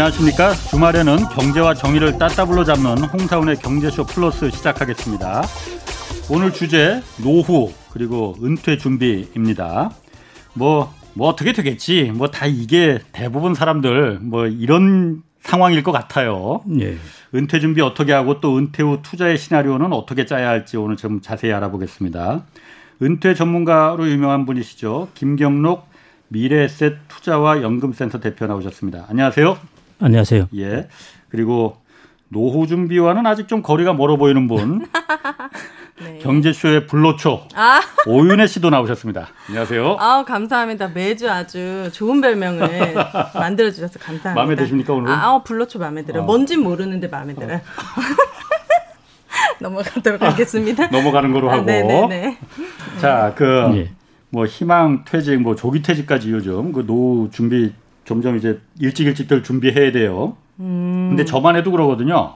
안녕하십니까. 주말에는 경제와 정의를 따따블로 잡는 홍사운의 경제쇼 플러스 시작하겠습니다. 오늘 주제 노후 그리고 은퇴 준비입니다. 뭐, 뭐 어떻게 되겠지. 뭐 다 이게 대부분 사람들 뭐 이런 상황일 것 같아요. 예. 은퇴 준비 어떻게 하고 또 은퇴 후 투자의 시나리오는 어떻게 짜야 할지 오늘 좀 자세히 알아보겠습니다. 은퇴 전문가로 유명한 분이시죠. 김경록 미래에셋 투자와 연금센터 대표 나오셨습니다. 안녕하세요. 안녕하세요. 예. 그리고 노후 준비와는 아직 좀 거리가 멀어 보이는 분. 네. 경제쇼의 불로초 아. 오윤혜 씨도 나오셨습니다. 안녕하세요. 아 감사합니다. 매주 아주 좋은 별명을 만들어 주셔서 감사합니다. 마음에 드십니까 오늘? 아, 어, 불로초 마음에 들어요. 어. 뭔진 모르는데 마음에 들어요. 어. 넘어가도록 하겠습니다. 넘어가는 거로 하고. 아, 네네네. 자, 그, 예. 뭐, 희망 퇴직, 뭐, 조기 퇴직까지 요즘 그 노후 준비 점점 이제 일찍 일찍들 준비해야 돼요. 음. 근데 저만 해도 그러거든요.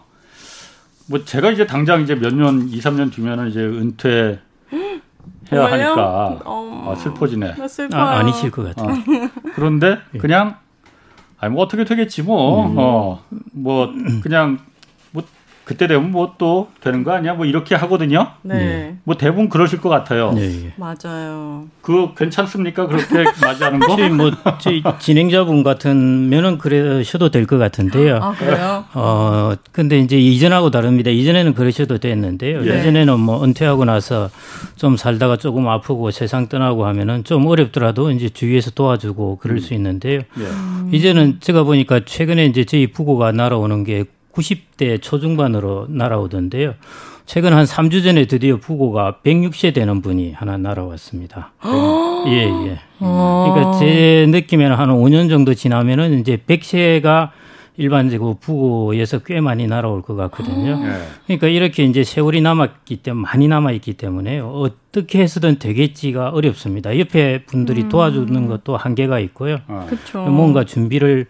뭐 제가 이제 당장 이제 몇 년, 2, 3년 뒤면은 이제 은퇴 해야 하니까 어... 아, 슬퍼지네. 아, 아니실 것 같아요. 어. 그런데 예. 그냥 아니 뭐 어떻게 되겠지 뭐. 음. 어. 뭐 그냥 그때 되면 뭐 또 되는 거 아니야? 뭐 이렇게 하거든요. 네. 뭐 대부분 그러실 것 같아요. 네. 맞아요. 그 괜찮습니까? 그렇게 맞이하는 거? 뭐 진행자분 같은 면은 그러셔도 될 것 같은데요. 아 그래요? 어 근데 이제 이전하고 다릅니다. 이전에는 그러셔도 됐는데요. 네. 예전에는 뭐 은퇴하고 나서 좀 살다가 조금 아프고 세상 떠나고 하면은 좀 어렵더라도 이제 주위에서 도와주고 그럴 음. 수 있는데요. 네. 이제는 제가 보니까 최근에 이제 저희 부고가 날아오는 게 90대 초중반으로 날아오던데요. 최근 한 3주 전에 드디어 부고가 106세 되는 분이 하나 날아왔습니다. 예, 예. 그러니까 제 느낌에는 한 5년 정도 지나면은 이제 100세가 일반적으로 부고에서 꽤 많이 날아올 것 같거든요. 네. 그러니까 이렇게 이제 세월이 남았기 때문에 많이 남아있기 때문에 어떻게 해서든 되겠지가 어렵습니다. 옆에 분들이 음. 도와주는 것도 한계가 있고요. 어. 뭔가 준비를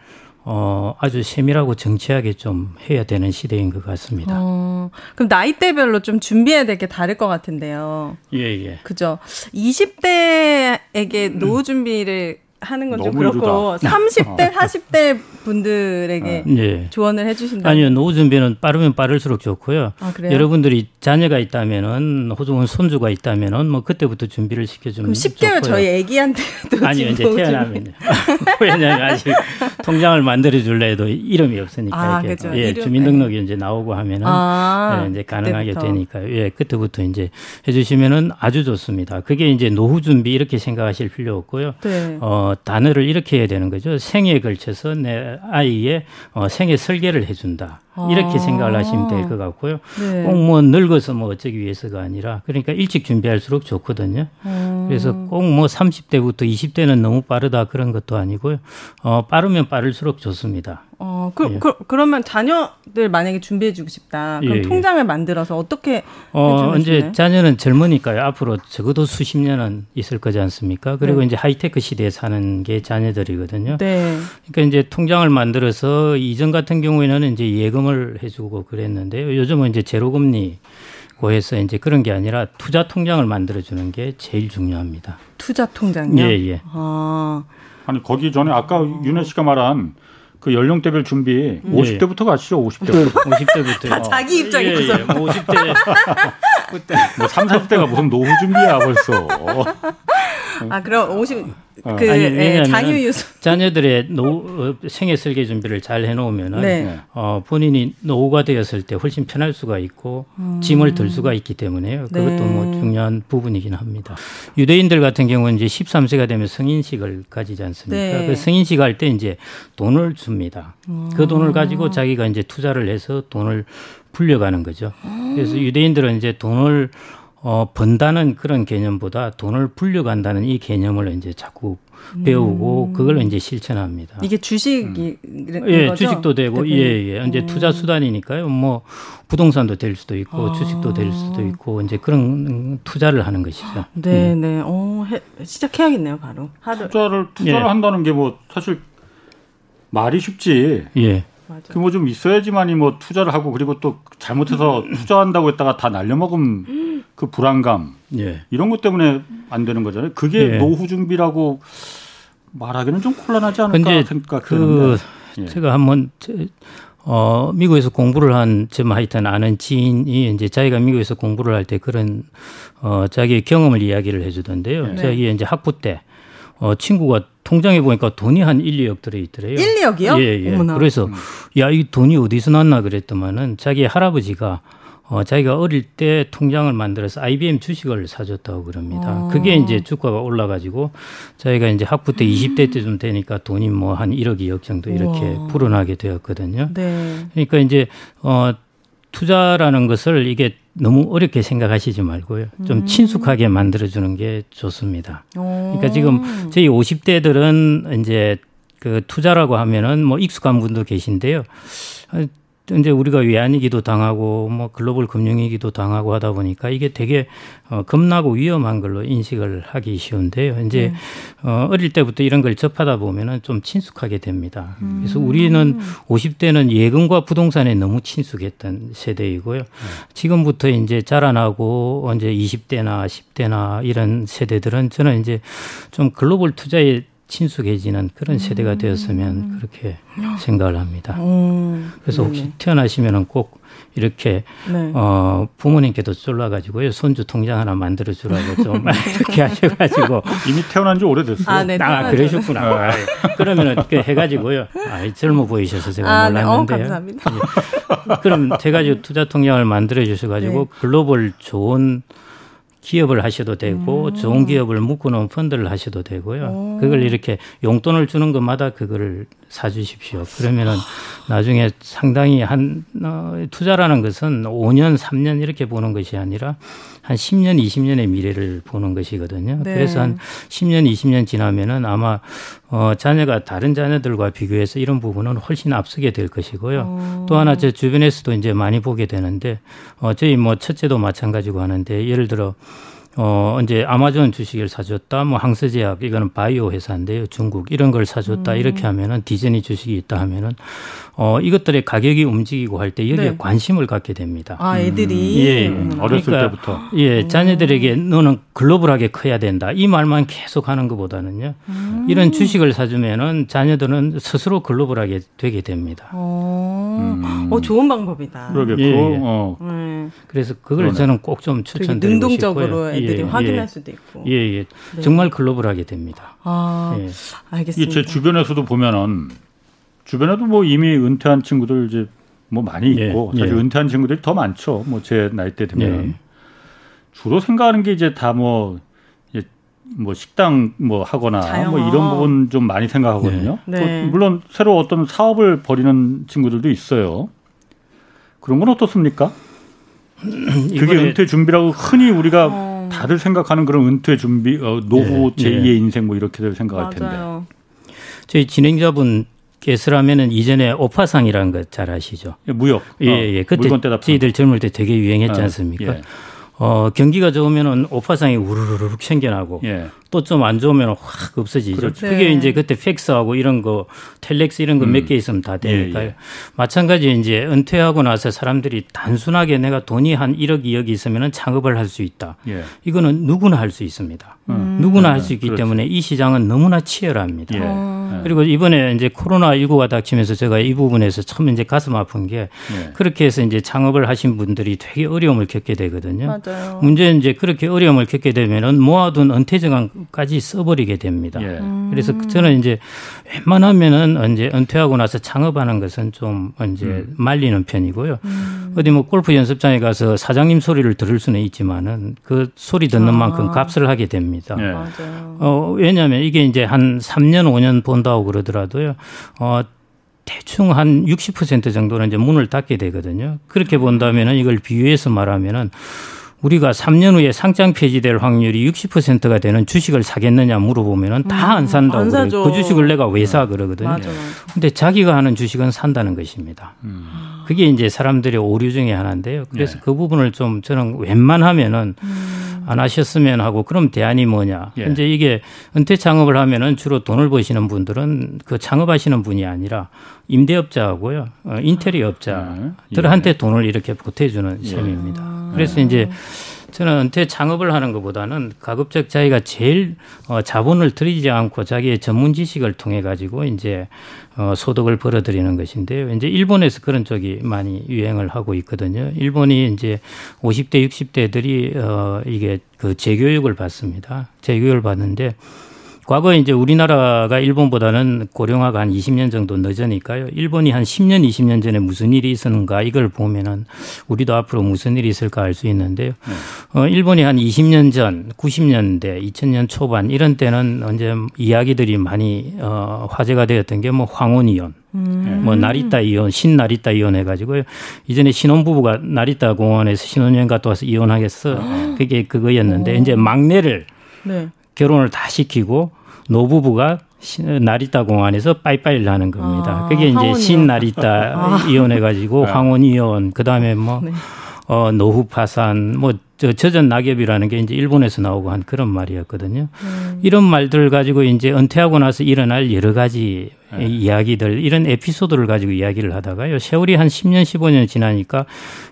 어, 아주 세밀하고 정치하게 좀 해야 되는 시대인 것 같습니다. 어, 그럼 나이대별로 좀 준비해야 될 게 다를 것 같은데요. 예, 예. 그죠. 20대에게 노후 준비를 하는 건 좀 그렇고 이르다. 30대, 40대 분들에게 네. 조언을 해주신다. 아니요, 노후 준비는 빠르면 빠를수록 좋고요. 아, 여러분들이 자녀가 있다면은 호중은 손주가 있다면은 뭐 그때부터 준비를 시켜주면 10개월 좋고요. 저희 아기한테도 아니요, 이제 태어나면 왜냐하면 아직 통장을 만들어 줄래 해도 이름이 없으니까 아, 이게 그렇죠. 예, 이름, 주민등록이 네. 이제 나오고 하면은 아, 예, 이제 가능하게 그때부터. 되니까요. 예, 그때부터 이제 해주시면은 아주 좋습니다. 그게 이제 노후 준비 이렇게 생각하실 필요 없고요. 네. 어, 단어를 이렇게 해야 되는 거죠. 생에 걸쳐서 내 아이의 어, 생애 설계를 해준다. 이렇게 아. 생각을 하시면 될 것 같고요. 네. 꼭뭐 늙어서 뭐 어쩌기 위해서가 아니라 그러니까 일찍 준비할수록 좋거든요. 음. 그래서 꼭 뭐 30대부터 20대는 너무 빠르다 그런 것도 아니고요. 어, 빠르면 빠를수록 좋습니다. 어, 그, 예. 그, 그러면 자녀들 만약에 준비해주고 싶다. 그럼 예, 예. 통장을 만들어서 어떻게 어, 이제 자녀는 젊으니까요. 앞으로 적어도 수십 년은 있을 거지 않습니까? 그리고 네. 이제 하이테크 시대에 사는 게 자녀들이거든요. 네. 그러니까 이제 통장을 만들어서 이전 같은 경우에는 이제 예금을 해주고 그랬는데요. 요즘은 이제 제로금리 고해서 이제 그런 게 아니라 투자 통장을 만들어주는 게 제일 중요합니다. 투자 통장요? 예, 예. 아. 아니 거기 전에 아까 윤혜 씨가 말한 그 연령대별 준비 음. 50대부터 가시죠. 50대부터. 50대부터. 다 자기 입장에서. 예, 예. 50대. 그때 뭐 3, 40대가 무슨 노후 준비야 벌써. 아, 그럼 50, 어. 그, 아니, 예, 장유 유수. 자녀들의 노, 어, 생애 설계 준비를 잘 해놓으면은, 네. 어, 본인이 노후가 되었을 때 훨씬 편할 수가 있고, 음. 짐을 들 수가 있기 때문에요. 그것도 네. 뭐 중요한 부분이긴 합니다. 유대인들 같은 경우는 이제 13세가 되면 성인식을 가지지 않습니까? 네. 그 성인식 할 때 이제 돈을 줍니다. 음. 그 돈을 가지고 자기가 이제 투자를 해서 돈을 불려가는 거죠. 그래서 유대인들은 이제 돈을 어, 번다는 그런 개념보다 돈을 불려간다는 이 개념을 이제 자꾸 배우고 음. 그걸 이제 실천합니다. 이게 주식이 음. 예, 거죠? 주식도 되고 예, 예. 이제 음. 투자 수단이니까요. 뭐 부동산도 될 수도 있고 아. 주식도 될 수도 있고 이제 그런 투자를 하는 것이죠. 네, 음. 네. 어, 해, 시작해야겠네요, 바로. 하루. 투자를 투자를 예. 한다는 게 뭐 사실 말이 쉽지. 예. 그뭐 좀 있어야지만이 뭐 투자를 하고 그리고 또 잘못해서 음. 투자한다고 했다가 다 날려먹으면 음. 그 불안감 예. 이런 것 때문에 안 되는 거잖아요. 그게 예. 노후 준비라고 말하기는 좀 곤란하지 않을까 생각되는데. 그 예. 제가 한번 어, 미국에서 공부를 한, 좀 하여튼 아는 지인이 이제 자기가 미국에서 공부를 할 때 그런, 어, 자기의 경험을 이야기를 해주던데요. 네. 자기 이제 학부 때, 어, 친구가 통장에 보니까 돈이 한 1, 2억 들어있더래요. 1, 2억이요? 예, 예. 어머나. 그래서, 야, 이 돈이 어디서 났나 그랬더만은 자기 할아버지가 어, 자기가 어릴 때 통장을 만들어서 IBM 주식을 사줬다고 그럽니다. 어. 그게 이제 주가가 올라가지고 자기가 이제 학부 때 음. 20대 때좀 되니까 돈이 뭐 한 1억, 2억 정도 이렇게 우와. 불어나게 되었거든요. 네. 그러니까 이제 어, 투자라는 것을 이게 너무 어렵게 생각하시지 말고요. 좀 음. 친숙하게 만들어주는 게 좋습니다. 오. 그러니까 지금 저희 50대들은 이제 그 투자라고 하면은 뭐 익숙한 분도 계신데요. 이제 우리가 외환위기도 당하고 뭐 글로벌 금융위기도 당하고 하다 보니까 이게 되게 어, 겁나고 위험한 걸로 인식을 하기 쉬운데요. 이제 네. 어, 어릴 때부터 이런 걸 접하다 보면은 좀 친숙하게 됩니다. 음. 그래서 우리는 50대는 예금과 부동산에 너무 친숙했던 세대이고요. 네. 지금부터 이제 자라나고 이제 20대나 10대나 이런 세대들은 저는 이제 좀 글로벌 투자에 친숙해지는 그런 세대가 음. 되었으면 그렇게 생각을 합니다. 음. 그래서 혹시 태어나시면은 꼭 이렇게 네. 어 부모님께도 쫄라가지고요 손주 통장 하나 만들어 주라고 좀 이렇게 하셔가지고 이미 태어난 지 오래됐어요. 아, 네, 아 그러셨구나. 네. 그러면은 그 해가지고요. 아, 젊어 보이셔서 제가 아, 몰랐는데요. 네. 어, 감사합니다. 그럼 돼가지고 투자 통장을 만들어 주셔가지고 네. 글로벌 좋은 기업을 하셔도 되고 음. 좋은 기업을 묶어놓은 펀드를 하셔도 되고요. 오. 그걸 이렇게 용돈을 주는 것마다 그거를 사주십시오. 그러면은 나중에 상당히 한 어, 투자라는 것은 5년, 3년 이렇게 보는 것이 아니라 한 10년, 20년의 미래를 보는 것이거든요. 네. 그래서 한 10년, 20년 지나면은 아마 어, 자녀가 다른 자녀들과 비교해서 이런 부분은 훨씬 앞서게 될 것이고요. 오. 또 하나 제 주변에서도 이제 많이 보게 되는데 어, 저희 뭐 첫째도 마찬가지고 하는데 예를 들어 어, 이제 아마존 주식을 사줬다, 뭐 항서제약, 이거는 바이오 회사인데요. 중국. 이런 걸 사줬다. 음. 이렇게 하면은 디즈니 주식이 있다 하면은 어, 이것들의 가격이 움직이고 할 때 여기에 네. 관심을 갖게 됩니다. 아, 애들이? 음. 예. 음. 어렸을 그러니까, 때부터. 예. 자녀들에게 너는 글로벌하게 커야 된다. 이 말만 계속 하는 것보다는요. 음. 이런 주식을 사주면은 자녀들은 스스로 글로벌하게 되게 됩니다. 어, 음. 어 좋은 방법이다. 그러겠고. 예, 예. 어. 네. 그래서 그걸 그러네. 저는 꼭 좀 추천드리고 능동적으로 싶고요. 애들이 예, 확인할 예. 수도 있고. 예, 예. 네. 정말 글로벌하게 됩니다. 아, 예. 알겠습니다. 제 주변에서도 보면은 주변에도 뭐 이미 은퇴한 친구들 이제 뭐 많이 예, 있고 예, 사실 예. 은퇴한 친구들이 더 많죠. 뭐 제 나이 때 되면 예. 주로 생각하는 게 이제 다뭐 뭐 식당 뭐 하거나 자영업. 뭐 이런 부분 좀 많이 생각하거든요. 네. 네. 물론 새로 어떤 사업을 벌이는 친구들도 있어요. 그런 건 어떻습니까? 그게 은퇴 준비라고 흔히 우리가 어... 다들 생각하는 그런 은퇴 준비, 어, 노후 네. 제2의 인생 뭐 이렇게들 생각할 맞아요. 텐데. 저희 진행자분 예스라면은 이전에 오파상이라는 거 잘 아시죠? 예, 무역. 예, 예. 어, 그때 저희들 젊을 때 되게 유행했지 아, 않습니까? 예. 어, 경기가 좋으면은 오파상이 우르르륵 생겨나고 예. 또 좀 안 좋으면 확 없어지죠. 그렇죠. 그게 네. 이제 그때 팩스하고 이런 거 텔렉스 이런 거 몇개 음. 있으면 다 되니까요. 예, 예. 마찬가지 이제 은퇴하고 나서 사람들이 단순하게 내가 돈이 한 1억 2억이 있으면은 창업을 할 수 있다. 예. 이거는 누구나 할 수 있습니다. 음. 누구나 할 수 있기 그렇죠. 때문에 이 시장은 너무나 치열합니다. 어. 그리고 이번에 이제 코로나 19가 닥치면서 제가 이 부분에서 참 이제 가슴 아픈 게 예. 그렇게 해서 이제 창업을 하신 분들이 되게 어려움을 겪게 되거든요. 맞아요. 문제는 이제 그렇게 어려움을 겪게 되면은 모아둔 은퇴 정한 까지 써버리게 됩니다. 예. 그래서 저는 이제 웬만하면은 이제 은퇴하고 나서 창업하는 것은 좀 이제 음. 말리는 편이고요. 음. 어디 뭐 골프 연습장에 가서 사장님 소리를 들을 수는 있지만은 그 소리 듣는 아. 만큼 값을 하게 됩니다. 예. 어, 왜냐하면 이게 이제 한 3년 5년 본다고 그러더라도요. 어, 대충 한 60% 정도는 이제 문을 닫게 되거든요. 그렇게 본다면은 이걸 비유해서 말하면은 우리가 3년 후에 상장 폐지될 확률이 60%가 되는 주식을 사겠느냐 물어보면은 다안 음, 산다고 그래요. 그 주식을 내가 왜 사 그러거든요. 맞아. 근데 자기가 하는 주식은 산다는 것입니다. 음. 그게 이제 사람들의 오류 중에 하나인데요. 그래서 네. 그 부분을 좀 저는 웬만하면은 음. 안 하셨으면 하고 그럼 대안이 뭐냐. 예. 이제 이게 은퇴 창업을 하면은 주로 돈을 버시는 분들은 그 창업하시는 분이 아니라 임대업자하고요. 어, 인테리어업자들한테 예. 돈을 이렇게 보태주는 셈입니다. 예. 그래서 이제 저는 은퇴 창업을 하는 것보다는 가급적 자기가 제일 어, 자본을 들이지 않고 자기의 전문 지식을 통해 가지고 이제 어, 소득을 벌어들이는 것인데요. 이제 일본에서 그런 쪽이 많이 유행을 하고 있거든요. 일본이 이제 50대, 60대들이 어, 이게 그 재교육을 받습니다. 재교육을 받는데 과거에 이제 우리나라가 일본보다는 고령화가 한 20년 정도 늦으니까요. 일본이 한 10년, 20년 전에 무슨 일이 있었는가 이걸 보면은 우리도 앞으로 무슨 일이 있을까 알 수 있는데요. 네. 어, 일본이 한 20년 전, 90년대, 2000년 초반 이런 때는 언제 이야기들이 많이 어, 화제가 되었던 게 뭐 황혼 이혼, 음. 뭐 나리타 이혼, 신나리타 이혼 해가지고요. 이전에 신혼부부가 나리타 공원에서 신혼여행 갔다 와서 이혼하겠어. 아. 그게 그거였는데 오. 이제 막내를 네. 결혼을 다 시키고 노부부가 나리타 공항에서 빠이빠이를 하는 겁니다. 아, 그게 이제 신 나리타 아. 이혼해가지고 네. 황혼 이혼, 그 다음에 뭐, 네. 어, 노후 파산, 뭐, 저 저전 낙엽이라는 게 이제 일본에서 나오고 한 그런 말이었거든요. 음. 이런 말들을 가지고 이제 은퇴하고 나서 일어날 여러 가지 네. 이야기들, 이런 에피소드를 가지고 이야기를 하다가요. 세월이 한 10년, 15년 지나니까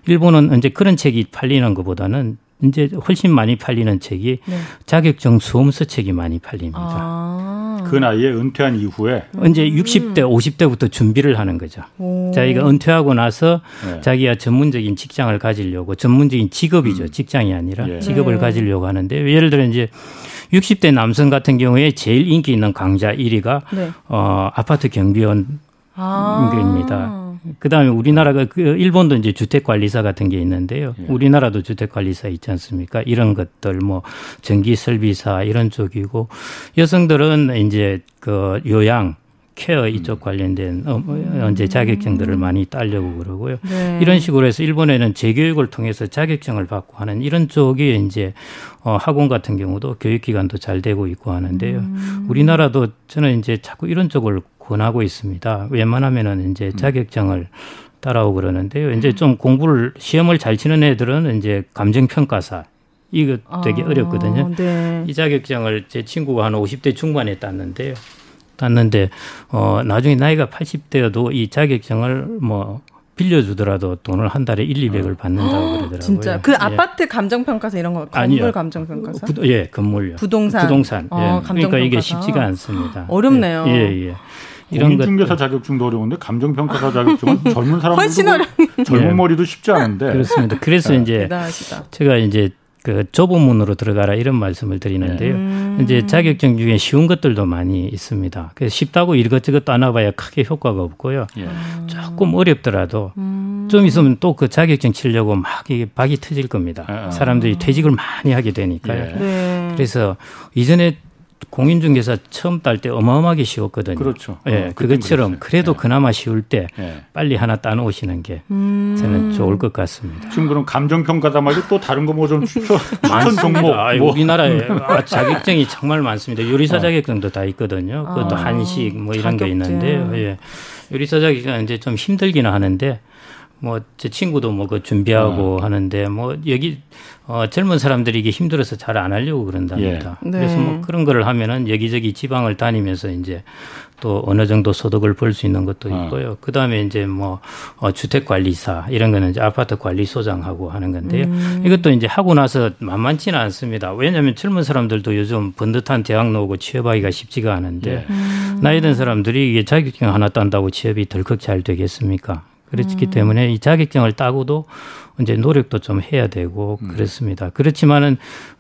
일본은 이제 그런 책이 팔리는 것보다는 이제 훨씬 많이 팔리는 책이 네. 자격증 수험서 책이 많이 팔립니다. 아. 그 나이에 은퇴한 이후에 이제 60대, 50대부터 준비를 하는 거죠. 오. 자기가 은퇴하고 나서 네. 자기가 전문적인 직장을 가지려고 전문적인 직업이죠. 음. 직장이 아니라 예. 직업을 네. 가지려고 하는데 예를 들어 이제 60대 남성 같은 경우에 제일 인기 있는 강좌 1위가 네. 어, 아파트 경비원 입니다. 아. 그다음에 우리나라가 그 일본도 이제 주택 관리사 같은 게 있는데요. 예. 우리나라도 주택 관리사 있지 않습니까? 이런 것들 뭐 전기 설비사 이런 쪽이고 여성들은 이제 그 요양 케어 이쪽 음. 관련된 어, 뭐 언제 자격증들을 많이 따려고 그러고요. 네. 이런 식으로 해서 일본에는 재교육을 통해서 자격증을 받고 하는 이런 쪽이 이제 어 학원 같은 경우도 교육기관도 잘 되고 있고 하는데요. 음. 우리나라도 저는 이제 자꾸 이런 쪽을 권하고 있습니다. 웬만하면은 이제 음. 자격증을 따라오고 그러는데요. 이제 음. 좀 공부를 시험을 잘 치는 애들은 이제 감정 평가사 이거 되게 아, 어렵거든요. 네. 이 자격증을 제 친구가 한 50대 중반에 땄는데요. 땄는데 어 나중에 나이가 80대여도 이 자격증을 뭐 빌려주더라도 돈을 한 달에 1, 200을 받는다고 그러더라고요. 진짜 그 예. 아파트 감정평가서 이런 거 건물 감정평가서? 부, 예, 건물요. 부동산. 부동산. 어, 예. 그러니까 이게 쉽지가 않습니다. 어렵네요. 예, 예. 이런 공인중개사 자격증도 어려운데 감정평가사 자격증은 젊은 사람들도 젊은 네. 머리도 쉽지 않은데 그렇습니다. 그래서 네. 이제 대단하시다. 제가 이제 그 좁은 문으로 들어가라 이런 말씀을 드리는데요. 음. 이제 자격증 중에 쉬운 것들도 많이 있습니다. 그래서 쉽다고 이것저것 따놔봐야 크게 효과가 없고요. 예. 조금 어렵더라도 음. 좀 있으면 또 그 자격증 치려고 막 이게 박이 터질 겁니다. 아. 사람들이 퇴직을 많이 하게 되니까요. 예. 네. 그래서 이전에 공인중개사 처음 딸 때 어마어마하게 쉬웠거든요. 그렇죠. 예, 어, 그것처럼 그래도 예. 그나마 쉬울 때 예. 빨리 하나 따놓으시는 게 음. 저는 좋을 것 같습니다. 지금 그럼 감정평가다 말고 또 다른 거 뭐 좀 추천, 종목. 아, 뭐. 우리나라에 아, 자격증이 정말 많습니다. 요리사 어. 자격증도 다 있거든요. 그것도 아. 한식 뭐 이런 자격증. 게 있는데요. 예. 요리사 자격증은 이제 좀 힘들기는 하는데 뭐 제 친구도 뭐 그 준비하고 어. 하는데 뭐 여기 어 젊은 사람들이 이게 힘들어서 잘 안 하려고 그런답니다. 예. 그래서 뭐 네. 그런 거를 하면은 여기저기 지방을 다니면서 이제 또 어느 정도 소득을 벌 수 있는 것도 어. 있고요. 어. 그다음에 이제 뭐 어, 주택 관리사 이런 거는 이제 아파트 관리 소장하고 하는 건데요. 음. 이것도 이제 하고 나서 만만치는 않습니다. 왜냐하면 젊은 사람들도 요즘 번듯한 대학 나오고 취업하기가 쉽지가 않은데 예. 음. 나이 든 사람들이 이게 자격증 하나 딴다고 취업이 덜컥 잘 되겠습니까? 그렇기 음. 때문에 이 자격증을 따고도 이제 노력도 좀 해야 되고 음. 그렇습니다. 그렇지만은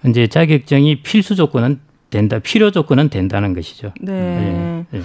이제 자격증이 필수 조건은 된다, 필요 조건은 된다는 것이죠. 네. 네. 네.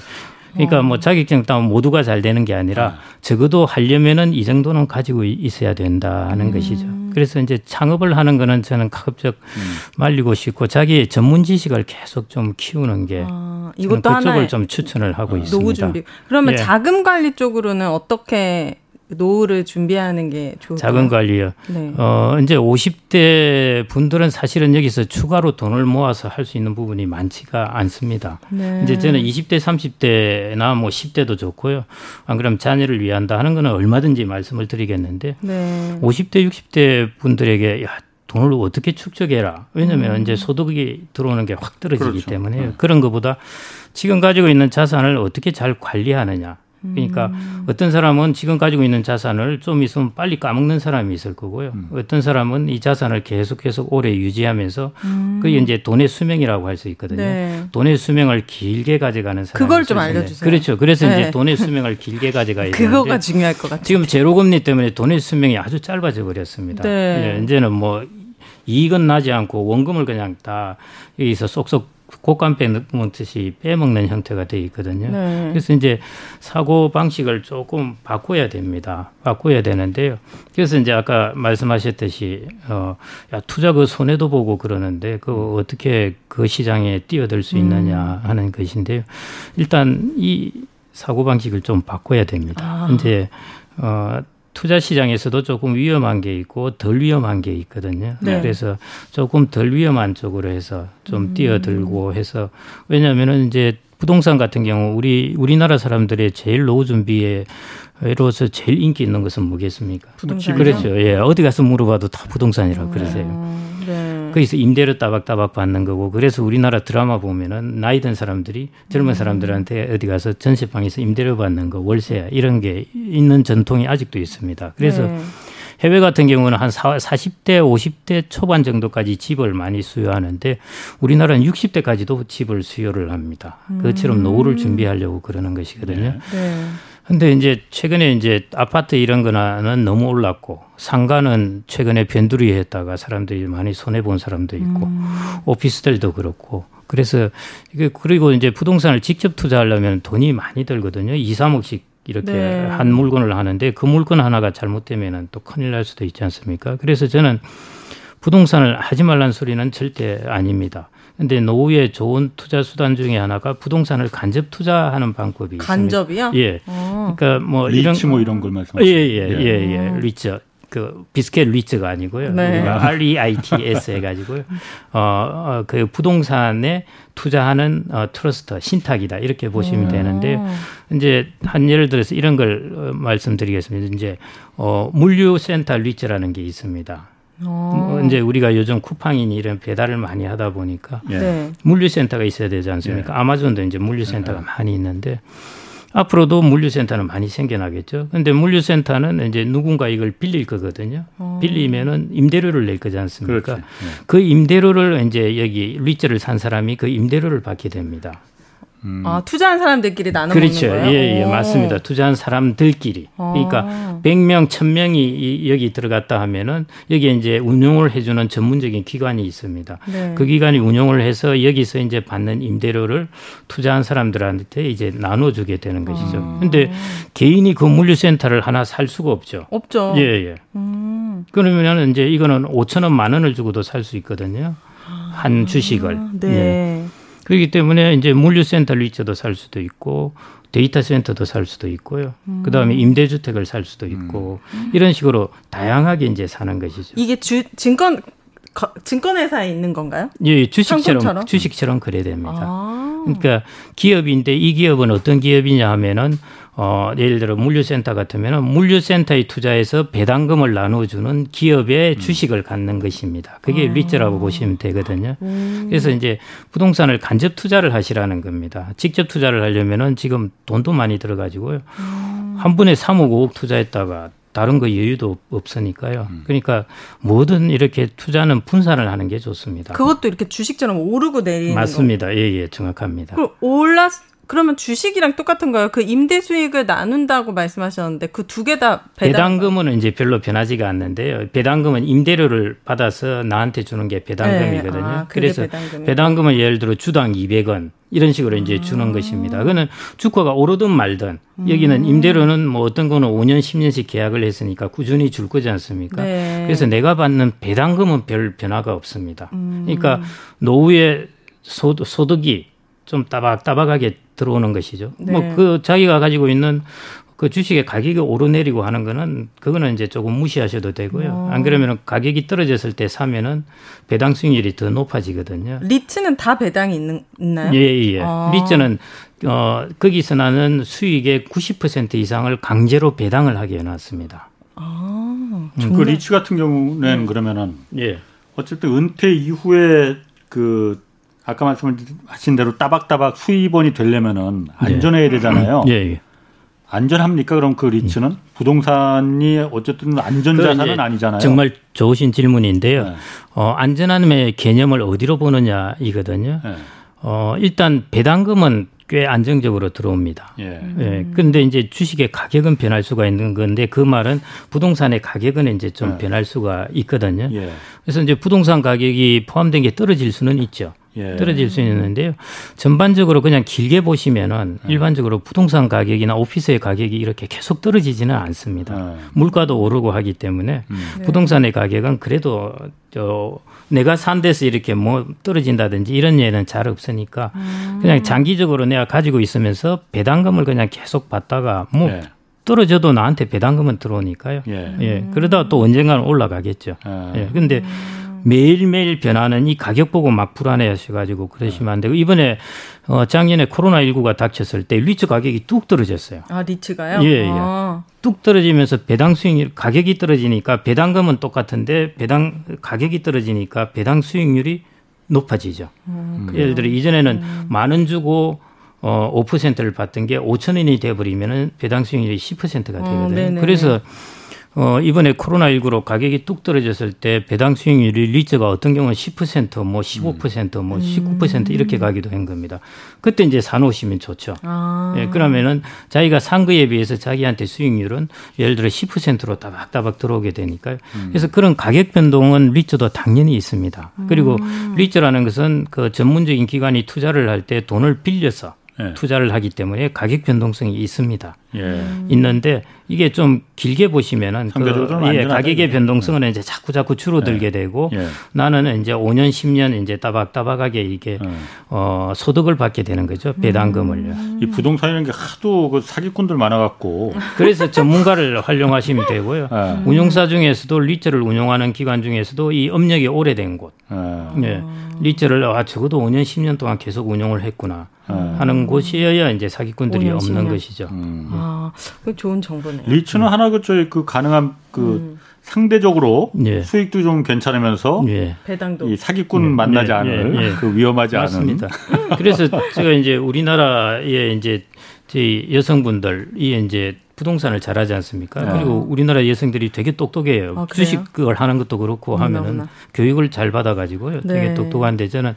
그러니까 뭐 자격증 따면 모두가 잘 되는 게 아니라 아. 적어도 하려면은 이 정도는 가지고 있어야 된다는 음. 것이죠. 그래서 이제 창업을 하는 거는 저는 가급적 음. 말리고 싶고 자기의 전문 지식을 계속 좀 키우는 게 아, 이것도 그쪽을 좀 추천을 하고 아. 있습니다. 노후 준비. 그러면 예. 자금 관리 쪽으로는 어떻게 노후를 준비하는 게 좋을까요? 자금 관리요. 네. 어, 이제 50대 분들은 사실은 여기서 추가로 돈을 모아서 할 수 있는 부분이 많지가 않습니다. 네. 이제 저는 20대, 30대나 뭐 10대도 좋고요. 안 그러면 자녀를 위한다 하는 거는 얼마든지 말씀을 드리겠는데 네. 50대, 60대 분들에게 야, 돈을 어떻게 축적해라. 왜냐하면 음. 이제 소득이 들어오는 게 확 떨어지기 그렇죠. 때문에 네. 그런 것보다 지금 가지고 있는 자산을 어떻게 잘 관리하느냐. 그러니까 음. 어떤 사람은 지금 가지고 있는 자산을 좀 있으면 빨리 까먹는 사람이 있을 거고요. 음. 어떤 사람은 이 자산을 계속 계속 오래 유지하면서 음. 그게 이제 돈의 수명이라고 할 수 있거든요. 네. 돈의 수명을 길게 가져가는 사람. 그걸 좀 알려주세요. 그렇죠. 그래서 네. 이제 돈의 수명을 길게 가져가야 되는데 그거가 중요할 것 같아요. 지금 제로금리 때문에 돈의 수명이 아주 짧아져 버렸습니다. 네. 이제는 뭐 이익은 나지 않고 원금을 그냥 다 여기서 쏙쏙 곶감 빼먹듯이 빼먹는 형태가 돼 있거든요. 네. 그래서 이제 사고 방식을 조금 바꿔야 됩니다. 바꿔야 되는데요. 그래서 이제 아까 말씀하셨듯이 어, 야, 투자 그 손해도 보고 그러는데 그 어떻게 그 시장에 뛰어들 수 있느냐 음. 하는 것인데요. 일단 이 사고 방식을 좀 바꿔야 됩니다. 아. 이제 어, 투자 시장에서도 조금 위험한 게 있고 덜 위험한 게 있거든요. 네. 그래서 조금 덜 위험한 쪽으로 해서 좀 음. 뛰어들고 해서 왜냐하면은 이제 부동산 같은 경우 우리 우리나라 사람들의 제일 노후 준비에 로서 제일 인기 있는 것은 뭐겠습니까? 부동산. 그렇죠. 예. 어디 가서 물어봐도 다 부동산이라고 그러세요. 음, 네. 거기서 임대료 따박따박 받는 거고 그래서 우리나라 드라마 보면은 나이 든 사람들이 젊은 음. 사람들한테 어디 가서 전세방에서 임대료 받는 거 월세 이런 게 있는 전통이 아직도 있습니다. 그래서 네. 해외 같은 경우는 한 40대, 50대 초반 정도까지 집을 많이 수요하는데 우리나라는 60대까지도 집을 수요를 합니다. 그것처럼 노후를 음. 준비하려고 그러는 것이거든요. 네. 근데 이제 최근에 이제 아파트 이런 거는 너무 올랐고 상가는 최근에 변두리 했다가 사람들이 많이 손해 본 사람도 있고 음. 오피스텔도 그렇고 그래서 그리고 이제 부동산을 직접 투자하려면 돈이 많이 들거든요. 2, 3억씩 이렇게 네. 한 물건을 하는데 그 물건 하나가 잘못되면은 또 큰일 날 수도 있지 않습니까? 그래서 저는 부동산을 하지 말란 소리는 절대 아닙니다. 근데 노후에 좋은 투자 수단 중에 하나가 부동산을 간접 투자하는 방법이 간접이요? 있습니다. 예. 어. 그러니까 뭐 리츠 이런 뭐 이런 걸 말씀하시는 예, 예, 예, 예, 예. 어. 리츠. 그 비스켓 리츠가 아니고요. 네. R E I T S 해 가지고요. 어, 어, 그 부동산에 투자하는 어, 트러스트 신탁이다 이렇게 보시면 음. 되는데 이제 한 예를 들어서 이런 걸 어, 말씀드리겠습니다. 이제 어, 물류센터 리츠라는 게 있습니다. 어. 이제 우리가 요즘 쿠팡이니 이런 배달을 많이 하다 보니까 예. 네. 물류센터가 있어야 되지 않습니까? 예. 아마존도 이제 물류센터가 예. 많이 있는데 앞으로도 물류센터는 많이 생겨나겠죠. 근데 물류센터는 이제 누군가 이걸 빌릴 거거든요. 어. 빌리면은 임대료를 낼 거지 않습니까? 네. 그 임대료를 이제 여기 리츠를 산 사람이 그 임대료를 받게 됩니다. 음. 아, 투자한 사람들끼리 나눠 그렇죠. 먹는 거예요? 예, 예, 맞습니다. 투자한 사람들끼리. 오. 그러니까 100명, 1000명이 여기 들어갔다 하면은 여기에 이제 운용을 해 주는 전문적인 기관이 있습니다. 네. 그 기관이 운용을 해서 여기서 이제 받는 임대료를 투자한 사람들한테 이제 나눠 주게 되는 것이죠. 아. 근데 개인이 그 물류센터를 하나 살 수가 없죠. 없죠. 예, 예. 음. 그러면은 이제 이거는 5천 원, 만 원을 주고도 살 수 있거든요. 한 주식을. 아, 네. 예. 그렇기 때문에 이제 물류센터 리츠도 살 수도 있고 데이터 센터도 살 수도 있고요. 음. 그다음에 임대주택을 살 수도 있고 음. 이런 식으로 다양하게 이제 사는 것이죠. 이게 주 증권 증권회사에 있는 건가요? 예, 주식처럼 상품처럼? 주식처럼 그래야 됩니다. 아. 그러니까 기업인데 이 기업은 어떤 기업이냐 하면은 어, 예를 들어 물류센터 같으면 물류센터에 투자해서 배당금을 나눠주는 기업의 음. 주식을 갖는 것입니다. 그게 아. 리츠라고 보시면 되거든요. 음. 그래서 이제 부동산을 간접 투자를 하시라는 겁니다. 직접 투자를 하려면은 지금 돈도 많이 들어가지고요. 음. 한 분에 3억 5억 투자했다가 다른 거 여유도 없으니까요. 음. 그러니까 뭐든 이렇게 투자는 분산을 하는 게 좋습니다. 그것도 이렇게 주식처럼 오르고 내리는 맞습니다. 예, 예, 정확합니다. 그 올랐 그러면 주식이랑 똑같은 거예요. 그 임대 수익을 나눈다고 말씀하셨는데 그 두 개 다 배당... 금은 이제 별로 변하지가 않는데요. 배당금은 임대료를 받아서 나한테 주는 게 배당금이거든요. 네. 아, 그래서 배당금이... 배당금은 예를 들어 주당 200원 이런 식으로 이제 아. 주는 것입니다. 그거는 주가가 오르든 말든 여기는 음. 임대료는 뭐 어떤 거는 5년, 10년씩 계약을 했으니까 꾸준히 줄 거지 않습니까? 네. 그래서 내가 받는 배당금은 별 변화가 없습니다. 음. 그러니까 노후에 소득이 좀 따박따박하게 들어오는 것이죠. 네. 뭐그 자기가 가지고 있는 그 주식의 가격이 오르내리고 하는 거는 그거는 이제 조금 무시하셔도 되고요. 오. 어. 안 그러면 가격이 떨어졌을 때 사면은 배당 수익률이 더 높아지거든요. 리츠는 다 배당이 있는, 있나요? 예, 예. 아. 리츠는 어 거기서 나는 수익의 90% 이상을 강제로 배당을 하게 해놨습니다. 아, 음, 그 리츠 같은 경우는 음. 그러면은 예. 어쨌든 은퇴 이후에 그 아까 말씀하신 대로 따박따박 수입원이 되려면은 안전해야 되잖아요. 예, 예. 안전합니까? 그럼 그 리츠는 음. 부동산이 어쨌든 안전자산은 아니잖아요. 정말 좋으신 질문인데요. 네. 어, 안전함의 개념을 어디로 보느냐 이거든요. 네. 어, 일단 배당금은 꽤 안정적으로 들어옵니다. 예. 예. 근데 이제 주식의 가격은 변할 수가 있는 건데 그 말은 부동산의 가격은 이제 좀 예. 변할 수가 있거든요. 예. 그래서 이제 부동산 가격이 포함된 게 떨어질 수는 있죠. 예. 떨어질 수 있는데요. 전반적으로 그냥 길게 보시면은 예. 일반적으로 부동산 가격이나 오피스의 가격이 이렇게 계속 떨어지지는 않습니다. 예. 물가도 오르고 하기 때문에 음. 부동산의 가격은 그래도 저 내가 산 데서 이렇게 뭐 떨어진다든지 이런 예는 잘 없으니까 음. 그냥 장기적으로 내가 가지고 있으면서 배당금을 그냥 계속 받다가 뭐 예. 떨어져도 나한테 배당금은 들어오니까요. 예. 예. 그러다가 또 언젠가는 올라가겠죠. 아. 예. 근데 매일매일 변하는 이 가격 보고 막 불안해 하셔가지고 그러시면 안 되고 이번에 어 작년에 코로나 19가 닥쳤을 때 리츠 가격이 뚝 떨어졌어요. 아, 리츠가요? 예, 예. 아. 뚝 떨어지면서 배당 수익률 가격이 떨어지니까 배당금은 똑같은데 배당 가격이 떨어지니까 배당 수익률이 높아지죠. 음, 예를 들어 이전에는 음. 만원 주고 어 5%를 받던 게 5천 원이 돼 버리면은 배당 수익률이 10%가 되거든요. 어, 그래서 어, 이번에 코로나19로 가격이 뚝 떨어졌을 때 배당 수익률이 리츠가 어떤 경우는 10%, 뭐 15%, 뭐 19% 이렇게 가기도 한 겁니다. 그때 이제 사놓으시면 좋죠. 아. 예, 그러면은 자기가 산 거에 비해서 자기한테 수익률은 예를 들어 10%로 따박따박 들어오게 되니까요. 음. 그래서 그런 가격 변동은 리츠도 당연히 있습니다. 그리고 음. 리츠라는 것은 그 전문적인 기관이 투자를 할 때 돈을 빌려서 예. 투자를 하기 때문에 가격 변동성이 있습니다. 예. 있는데 이게 좀 길게 보시면은 그 예, 가격의 변동성은 예. 이제 자꾸 자꾸 줄어들게 예. 되고 예. 나는 이제 5년 10년 이제 따박따박하게 이게 예. 어 소득을 받게 되는 거죠 배당금을요. 음. 이 부동산이라는 게 하도 그 사기꾼들 많아갖고 그래서 전문가를 활용하시면 되고요. 운용사 중에서도 리츠를 운용하는 기관 중에서도 이 업력이 오래된 곳, 예. 리츠를 아 적어도 5년 10년 동안 계속 운용을 했구나. 하는 곳이어야 이제 사기꾼들이 없는 10년. 것이죠. 음. 아, 그 좋은 정보네요. 리츠는 음. 하나 그쪽 그 가능한 그 음. 상대적으로 예. 수익도 좀 괜찮으면서 예. 배당도 이 사기꾼 예. 만나지 예. 않을 예. 그 위험하지 맞습니다. 않은. 그래서 제가 이제 우리나라에 이제 저희 여성분들이 이제 부동산을 잘하지 않습니까? 네. 그리고 우리나라 여성들이 되게 똑똑해요. 아, 주식 그걸 하는 것도 그렇고 하면은 교육을 잘 받아가지고요. 되게 네. 똑똑한데 저는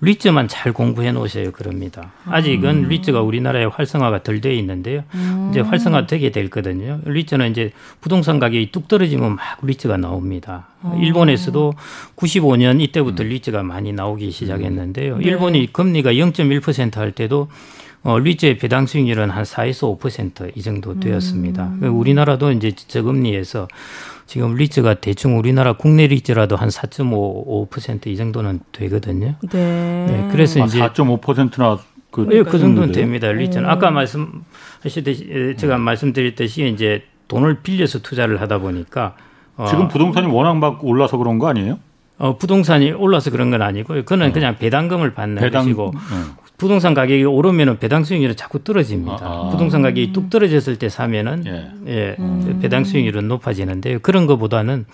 리츠만 잘 공부해 놓으셔야 그럽니다. 아직은 음. 리츠가 우리나라에 활성화가 덜 돼 있는데요. 음. 이제 활성화 되게 될 거든요. 리츠는 이제 부동산 가격이 뚝 떨어지면 막 리츠가 나옵니다. 음. 일본에서도 95년 이때부터 음. 리츠가 많이 나오기 시작했는데요. 네. 일본이 금리가 0.1%할 때도 어, 리츠의 배당 수익률은 한 4에서 5%이 정도 되었습니다. 음. 우리나라도 이제 저금리에서 지금 리츠가 대충 우리나라 국내 리츠라도 한 4.55%이 정도는 되거든요. 네. 네 그래서 아, 이제 4.5%나 그, 네, 그 정도는 됩니다. 리츠는 아까 말씀하셨듯이 제가 말씀드렸듯이 이제 돈을 빌려서 투자를 하다 보니까 어, 지금 부동산이 워낙 막 올라서 그런 거 아니에요? 어, 부동산이 올라서 그런 건 아니고요. 그거는 어. 그냥 배당금을 받는 배당, 것이고 어. 부동산 가격이 오르면은 배당 수익률이 자꾸 떨어집니다. 아, 아. 부동산 가격이 뚝 떨어졌을 때 사면은 예, 예 음. 배당 수익률은 높아지는데요. 그런 것보다는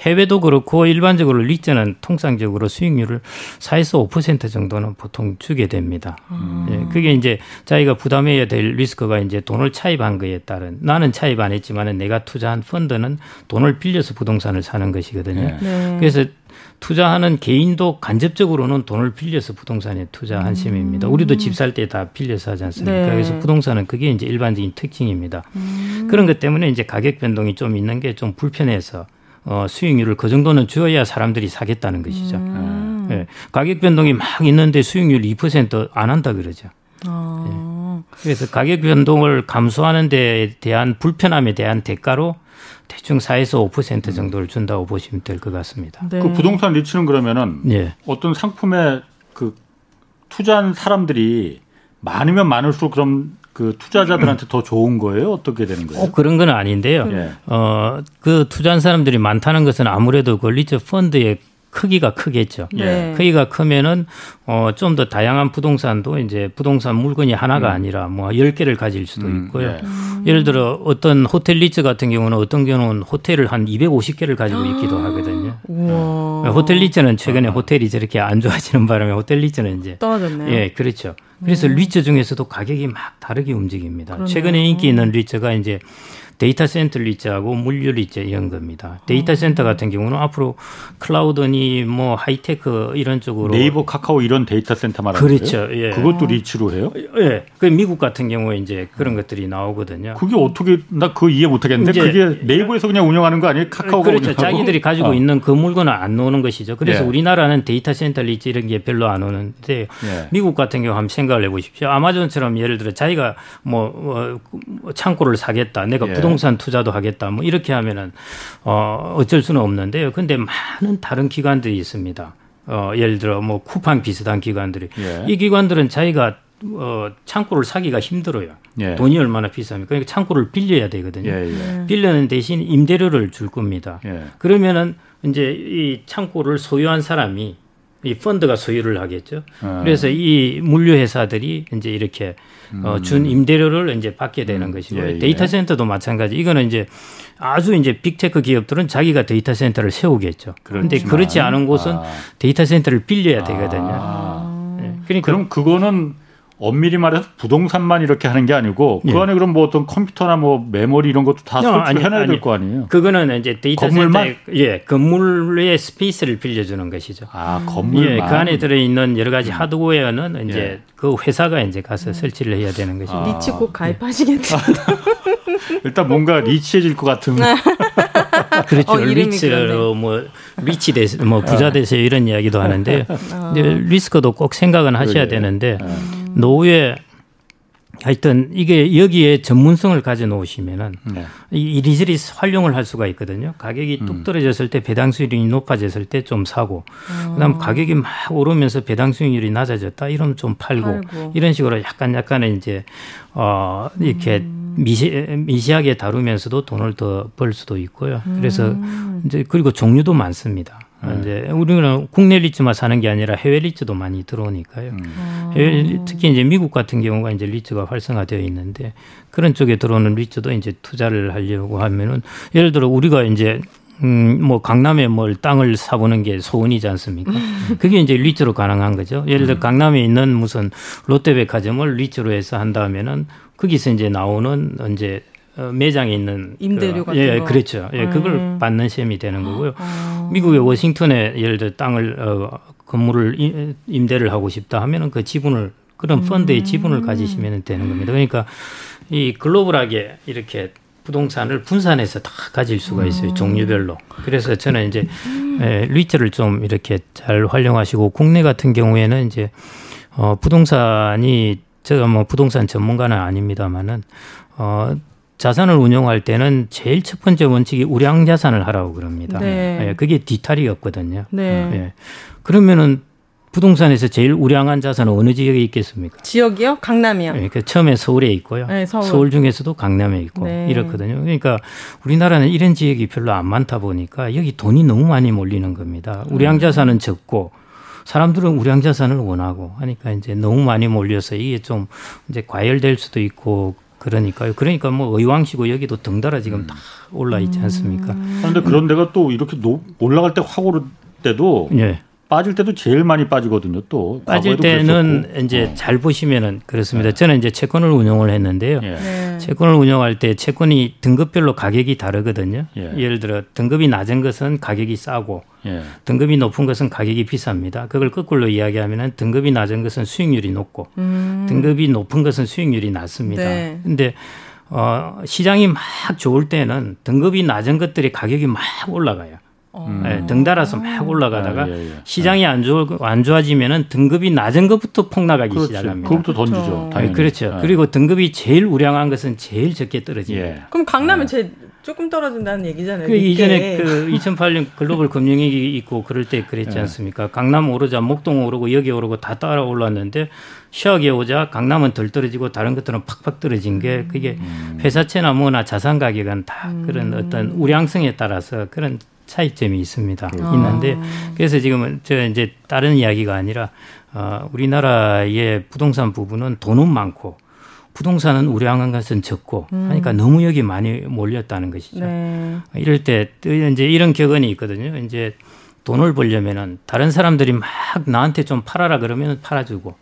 해외도 그렇고 일반적으로 리츠는 통상적으로 수익률을 4에서 5% 정도는 보통 주게 됩니다. 음. 예, 그게 이제 자기가 부담해야 될 리스크가 이제 돈을 차입한 거에 따른 나는 차입 안 했지만은 내가 투자한 펀드는 돈을 빌려서 부동산을 사는 것이거든요. 네. 네. 그래서 투자하는 개인도 간접적으로는 돈을 빌려서 부동산에 투자한 음. 셈입니다. 우리도 집 살 때 다 빌려서 하지 않습니까? 네. 그래서 부동산은 그게 이제 일반적인 특징입니다. 음. 그런 것 때문에 이제 가격 변동이 좀 있는 게 좀 불편해서 어, 수익률을 그 정도는 줘야 사람들이 사겠다는 것이죠. 음. 네. 가격 변동이 막 있는데 수익률 2%안 한다 그러죠. 그래서 가격 변동을 감수하는 데 대한 불편함에 대한 대가로 대충 4에서 5% 정도를 준다고 보시면 될 것 같습니다. 네. 그 부동산 리츠는 그러면은 네. 어떤 상품에 그 투자한 사람들이 많으면 많을수록 그럼 그 투자자들한테 더 좋은 거예요? 어떻게 되는 거예요? 어, 그런 건 아닌데요. 예. 어, 그 투자한 사람들이 많다는 것은 아무래도 그 리츠 펀드의 크기가 크겠죠. 네. 크기가 크면은 어 좀 더 다양한 부동산도 이제 부동산 물건이 하나가 음. 아니라 뭐 10개를 가질 수도 음. 있고요. 네. 예를 들어 어떤 호텔 리츠 같은 경우는 어떤 경우는 호텔을 한 250개를 가지고 있기도 하거든요. 우와. 호텔 리츠는 최근에 호텔이 저렇게 안 좋아지는 바람에 호텔 리츠는 이제 떨어졌네요. 예, 그렇죠. 그래서 음. 리츠 중에서도 가격이 막 다르게 움직입니다. 그러네요. 최근에 인기 있는 리츠가 이제 데이터 센터 리츠하고 물류 리츠 이런 겁니다. 데이터 센터 같은 경우는 앞으로 클라우드니 뭐 하이테크 이런 쪽으로 네이버 카카오 이런 데이터 센터 말하는 그렇죠. 예. 그것도 리츠로 해요? 예. 그 미국 같은 경우에 이제 그런 것들이 나오거든요. 그게 어떻게 나 그거 이해 못 하겠는데 그게 네이버에서 그냥 운영하는 거 아니에요? 카카오가 그렇죠. 운영하고? 자기들이 가지고 어. 있는 그 물건을 안 놓는 것이죠. 그래서 예. 우리나라는 데이터 센터 리츠 이런 게 별로 안 오는데 예. 미국 같은 경우 한번 생각 을 해 보십시오. 아마존처럼 예를 들어 자기가 뭐, 뭐 창고를 사겠다. 내가 예. 부동산 투자도 하겠다. 뭐 이렇게 하면은 어 어쩔 수는 없는데요. 근데 많은 다른 기관들이 있습니다. 어 예를 들어 뭐 쿠팡 비슷한 기관들이 예. 이 기관들은 자기가 어, 창고를 사기가 힘들어요. 예. 돈이 얼마나 비쌉니까? 그러니까 창고를 빌려야 되거든요. 예, 예. 빌려는 대신 임대료를 줄 겁니다. 예. 그러면은 이제 이 창고를 소유한 사람이 이 펀드가 소유를 하겠죠. 아. 그래서 이 물류 회사들이 이제 이렇게 어, 음. 준 임대료를 이제 받게 되는 음. 것이고 예, 예. 데이터 센터도 마찬가지. 이거는 이제 아주 이제 빅테크 기업들은 자기가 데이터 센터를 세우겠죠. 그런데 그렇지 않은 곳은 아. 데이터 센터를 빌려야 되거든요. 아. 네. 그러니까 그럼 그거는 엄밀히 말해서 부동산만 이렇게 하는 게 아니고 그 예. 안에 그럼 뭐 어떤 컴퓨터나 뭐 메모리 이런 것도 다 설치해놔야 될 거 아니에요? 그거는 이제 데이터 건물만 예 건물의 스페이스를 빌려주는 것이죠. 아 건물만 예, 그 안에 들어 있는 여러 가지 음. 하드웨어는 이제 예. 그 회사가 이제 가서 음. 설치를 해야 되는 것이죠. 아. 리츠 꼭 가입하시겠네요. 일단 뭔가 리치해질 것 같은. 그렇죠. 어, 리치로 뭐 리치 돼서 뭐 부자 아. 돼서 이런 이야기도 하는데 어. 리스크도 꼭 생각은 하셔야 그래. 되는데. 음. 노후에 하여튼 이게 여기에 전문성을 가져 놓으시면은 네. 이리저리 활용을 할 수가 있거든요. 가격이 뚝 음. 떨어졌을 때 배당 수익률이 높아졌을 때 좀 사고, 음. 그다음 가격이 막 오르면서 배당 수익률이 낮아졌다 이러면 좀 팔고, 팔고. 이런 식으로 약간 약간의 이제 어 이렇게 음. 미시 미시하게 다루면서도 돈을 더 벌 수도 있고요. 그래서 음. 이제 그리고 종류도 많습니다. 네. 이제 우리는 국내 리츠만 사는 게 아니라 해외 리츠도 많이 들어오니까요. 음. 해외 특히 이제 미국 같은 경우가 이제 리츠가 활성화되어 있는데 그런 쪽에 들어오는 리츠도 이제 투자를 하려고 하면은 예를 들어 우리가 이제 음, 뭐 강남에 뭘 땅을 사보는 게 소원이지 않습니까? 그게 이제 리츠로 가능한 거죠. 예를 들어 음. 강남에 있는 무슨 롯데백화점을 리츠로 해서 한다면은 거기서 이제 나오는 이제 어, 매장에 있는 임대료 그, 같은 예, 거. 그렇죠. 예, 그걸 음. 받는 셈이 되는 거고요. 아. 미국의 워싱턴에 예를 들어 땅을 어, 건물을 임대를 하고 싶다 하면은 그 지분을 그런 펀드의 음. 지분을 가지시면 되는 겁니다. 그러니까 이 글로벌하게 이렇게 부동산을 분산해서 다 가질 수가 있어요. 음. 종류별로. 그래서 저는 이제 예, 리트를 좀 이렇게 잘 활용하시고 국내 같은 경우에는 이제 어 부동산이 제가 뭐 부동산 전문가는 아닙니다만은 어 자산을 운용할 때는 제일 첫 번째 원칙이 우량 자산을 하라고 그럽니다. 네. 예, 그게 뒤탈이었거든요. 네. 예. 그러면은 부동산에서 제일 우량한 자산은 어느 지역에 있겠습니까? 지역이요? 강남이요. 네, 그 처음에 서울에 있고요. 네, 서울. 서울. 중에서도 강남에 있고 네. 이렇거든요. 그러니까 우리나라는 이런 지역이 별로 안 많다 보니까 여기 돈이 너무 많이 몰리는 겁니다. 우량 자산은 적고 사람들은 우량 자산을 원하고 하니까 이제 너무 많이 몰려서 이게 좀 이제 과열될 수도 있고 그러니까요. 그러니까 뭐 의왕시고 여기도 등달아 지금 음. 다 올라 있지 않습니까? 그런데 그런 데가 또 이렇게 올라갈 때 확 오를 때도 예. 빠질 때도 제일 많이 빠지거든요. 또 빠질 때는 그랬었고. 이제 어. 잘 보시면은 그렇습니다. 네. 저는 이제 채권을 운용을 했는데요. 예. 네. 채권을 운용할 때 채권이 등급별로 가격이 다르거든요. 예. 를 들어 등급이 낮은 것은 가격이 싸고 예. 등급이 높은 것은 가격이 비쌉니다. 그걸 거꾸로 이야기하면은 등급이 낮은 것은 수익률이 높고 음. 등급이 높은 것은 수익률이 낮습니다. 네. 근데 어, 시장이 막 좋을 때는 등급이 낮은 것들이 가격이 막 올라가요. 음. 네, 등달아서 막 올라가다가 아, 예, 예. 시장이 안, 좋, 안 좋아지면은 등급이 낮은 것부터 폭락하기 그렇지. 시작합니다. 그것부터 던지죠. 그렇죠. 네, 그렇죠. 그리고 등급이 제일 우량한 것은 제일 적게 떨어집니다. 예. 그럼 강남은 제일 조금 떨어진다는 얘기잖아요. 그 이전에 그 2008년 글로벌 금융위기 있고 그럴 때 그랬지 않습니까? 강남 오르자 목동 오르고 여기 오르고 다 따라 올랐는데 시하게 오자 강남은 덜 떨어지고 다른 것들은 팍팍 떨어진 게 그게 음. 회사채나 뭐나 자산 가격은 다 음. 그런 어떤 우량성에 따라서 그런 차이점이 있습니다. 아. 있는데 그래서 지금은 저 이제 다른 이야기가 아니라 어, 우리나라의 부동산 부분은 돈은 많고 부동산은 우량한 것은 적고 음. 하니까 너무 여기 많이 몰렸다는 것이죠. 네. 이럴 때 이제 이런 격언이 있거든요. 이제 돈을 벌려면은 다른 사람들이 막 나한테 좀 팔아라 그러면 팔아주고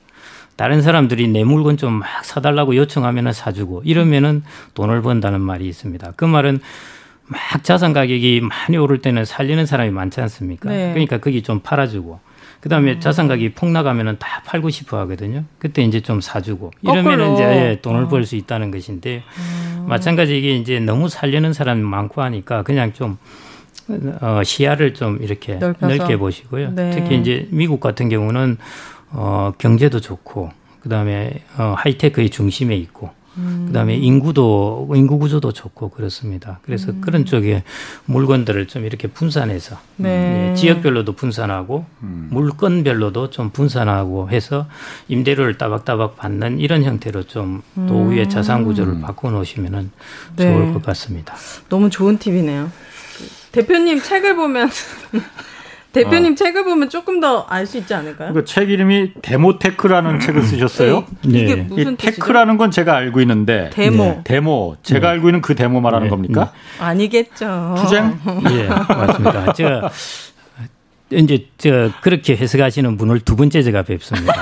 다른 사람들이 내 물건 좀 막 사달라고 요청하면은 사주고 이러면은 돈을 번다는 말이 있습니다. 그 말은 막 자산 가격이 많이 오를 때는 살리는 사람이 많지 않습니까? 네. 그러니까 거기 좀 팔아주고 그다음에 음. 자산 가격이 폭 나가면은 다 팔고 싶어 하거든요. 그때 이제 좀 사주고 이러면 이제 예, 돈을 어. 벌수 있다는 것인데 음. 마찬가지 이게 이제 너무 살려는 사람이 많고 하니까 그냥 좀 어, 시야를 좀 이렇게 넓혀서. 넓게 보시고요. 네. 특히 이제 미국 같은 경우는 어, 경제도 좋고 그다음에 어, 하이테크의 중심에 있고 음. 그다음에 인구도 인구 구조도 좋고 그렇습니다. 그래서 음. 그런 쪽에 물건들을 좀 이렇게 분산해서 네. 예, 지역별로도 분산하고 음. 물건별로도 좀 분산하고 해서 임대료를 따박따박 받는 이런 형태로 좀 노후의 음. 자산 구조를 바꿔 놓으시면은 네. 좋을 것 같습니다. 너무 좋은 팁이네요. 대표님 책을 보면 대표님 어. 책을 보면 조금 더 알 수 있지 않을까요? 그 책 이름이 데모테크라는 음. 책을 쓰셨어요. 네. 이게 무슨 테크라는 건 제가 알고 있는데 데모. 네. 데모. 제가 네. 알고 있는 그 데모 말하는 네. 겁니까? 아니겠죠. 투쟁? 예, 맞습니다. 제가 이제 저 그렇게 해석하시는 분을 두 번째 제가 뵙습니다.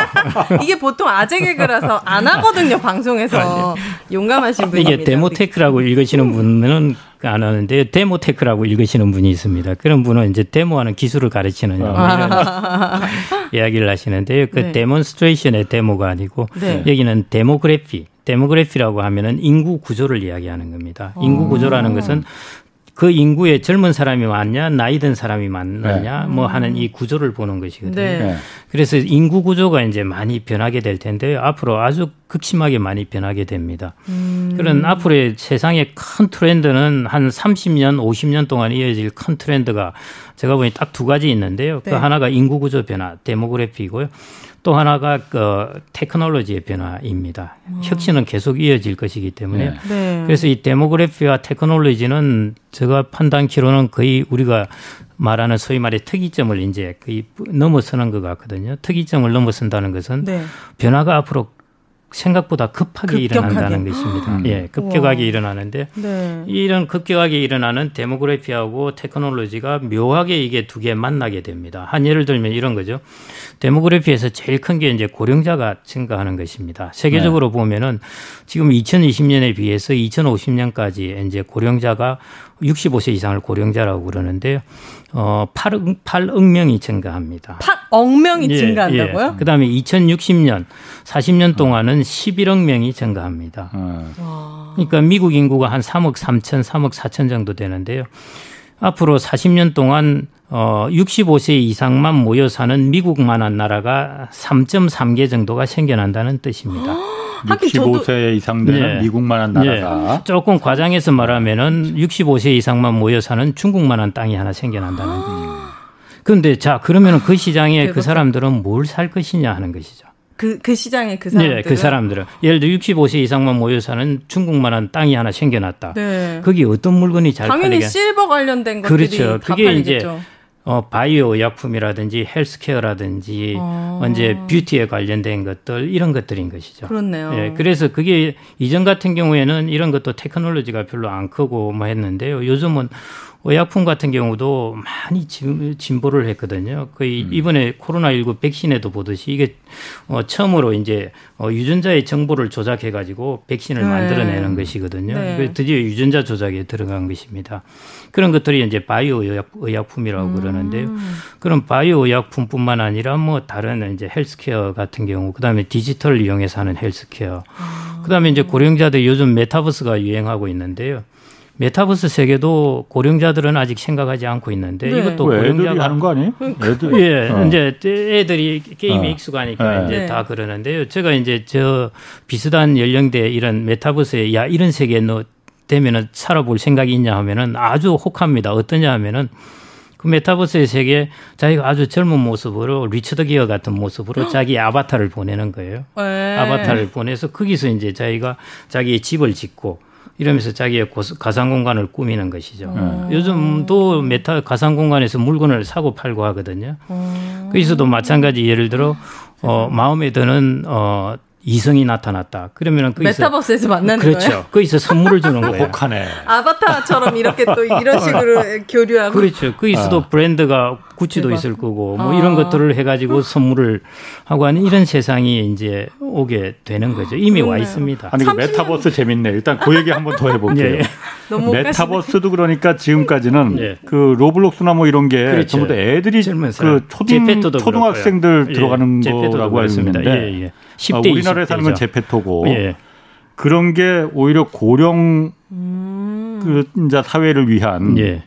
이게 보통 아재 개그라서 안 하거든요 방송에서 용감하신 분입니다. 이게 데모테크라고 읽으시는 분은 안 하는데 데모테크라고 읽으시는 분이 있습니다. 그런 분은 이제 데모하는 기술을 가르치는 아. 이야기를 하시는데요. 그 네. demonstration의 데모가 아니고 네. 여기는 demography demography라고 하면은 인구 구조를 이야기하는 겁니다. 인구 구조라는 것은 그 인구에 젊은 사람이 많냐, 나이 든 사람이 많느냐, 네. 뭐 하는 이 구조를 보는 것이거든요. 네. 네. 그래서 인구 구조가 이제 많이 변하게 될 텐데 앞으로 아주 극심하게 많이 변하게 됩니다. 음. 그런 앞으로의 세상의 큰 트렌드는 한 30년, 50년 동안 이어질 큰 트렌드가 제가 보니 딱 두 가지 있는데요. 그 네. 하나가 인구 구조 변화, 데모그래피고요. 또 하나가 그 테크놀로지의 변화입니다. 음. 혁신은 계속 이어질 것이기 때문에 네. 네. 그래서 이 데모그래피와 테크놀로지는 제가 판단키로는 거의 우리가 말하는 소위 말해 특이점을 이제 거의 넘어서는 것 같거든요. 특이점을 넘어선다는 것은 네. 변화가 앞으로 생각보다 급하게 급격하게. 일어난다는 것입니다. 음. 예, 급격하게 우와. 일어나는데 네. 이런 급격하게 일어나는 데모그래피하고 테크놀로지가 묘하게 이게 두 개 만나게 됩니다. 한 예를 들면 이런 거죠. 데모그래피에서 제일 큰 게 이제 고령자가 증가하는 것입니다. 세계적으로 네. 보면은 지금 2020년에 비해서 2050년까지 이제 고령자가 65세 이상을 고령자라고 그러는데요. 어, 8억, 8억 명이 증가합니다. 8억 명이 예, 증가한다고요? 예. 그 다음에 2060년, 40년 동안은 11억 명이 증가합니다. 어. 그러니까 미국 인구가 한 3억 3천, 3억 4천 정도 되는데요. 앞으로 40년 동안 어 65세 이상만 모여 사는 미국만한 나라가 3.3개 정도가 생겨난다는 뜻입니다. 65세 이상 되는 네. 미국만한 나라가 네. 조금 과장해서 말하면은 65세 이상만 모여 사는 중국만한 땅이 하나 생겨난다는 거예요. 그런데 자 그러면 은 그 시장에 그 사람들은 뭘 살 것이냐 하는 것이죠. 그, 그 시장에 그 사람들. 네, 그 사람들은. 예를 들어 65세 이상만 모여 사는 중국만한 땅이 하나 생겨났다. 네. 거기 어떤 물건이 잘 당연히 팔리게. 실버 관련된 것들이 그렇죠. 그게 팔리겠죠. 이제 어, 바이오 약품이라든지 헬스케어라든지 어. 이제 뷰티에 관련된 것들 이런 것들인 것이죠. 그렇네요. 예, 그래서 그게 이전 같은 경우에는 이런 것도 테크놀로지가 별로 안 크고 뭐 했는데요. 요즘은 의약품 같은 경우도 많이 진보를 했거든요. 거의 음. 이번에 코로나19 백신에도 보듯이 이게 어, 처음으로 이제 어, 유전자의 정보를 조작해가지고 백신을 네. 만들어내는 것이거든요. 네. 드디어 유전자 조작에 들어간 것입니다. 그런 것들이 이제 바이오 의약, 품이라고 음. 그러는데요. 그런 바이오 의약품뿐만 아니라 뭐 다른 이제 헬스케어 같은 경우, 그 다음에 디지털을 이용해서 하는 헬스케어, 아. 그다음에 이제 고령자들 요즘 메타버스가 유행하고 있는데요. 메타버스 세계도 고령자들은 아직 생각하지 않고 있는데 네. 이것도 고령자가 하는 거 아니에요? 애들 예, 어. 이제 애들이 게임에 어. 익숙하니까 네. 이제 네. 다 그러는데요. 제가 이제 저 비슷한 연령대 이런 메타버스에 야 이런 세계에 너 되면은 살아볼 생각이 있냐 하면은 아주 혹합니다. 어떠냐 하면은 그 메타버스의 세계 자기가 아주 젊은 모습으로 리처드 기어 같은 모습으로 자기 아바타를 보내는 거예요. 네. 아바타를 보내서 거기서 이제 자기가 자기의 집을 짓고 이러면서 자기의 가상 공간을 꾸미는 것이죠. 음. 요즘도 메타 가상 공간에서 물건을 사고 팔고 하거든요. 음. 거기서도 마찬가지 예를 들어 어 마음에 드는 어 이성이 나타났다. 그러면은 거기서 메타버스에서 만나는 그렇죠. 거예요. 거기서 선물을 주는 거예요. 혹하네. 아바타처럼 이렇게 또 이런 식으로 교류하고. 그렇죠. 거기서도 아. 브랜드가 구찌도 대박. 있을 거고 뭐 아. 이런 것들을 해가지고 선물을 하고 하는 이런 세상이 이제 오게 되는 거죠. 이미 그러네요. 와 있습니다. 아니 그 메타버스 재밌네. 일단 그 얘기 한번 더 해볼게요. 예. 메타버스도 그러니까 지금까지는 예. 그 로블록스나 뭐 이런 게 그렇죠. 전부 다 애들이 그 초등, 초등학생들 들어가는 예. 거라고 알고 있는데 예, 예. 10대 아, 우리나라에 사는 건 제페토고 예. 그런 게 오히려 고령 음. 그 인자 사회를 위한 예.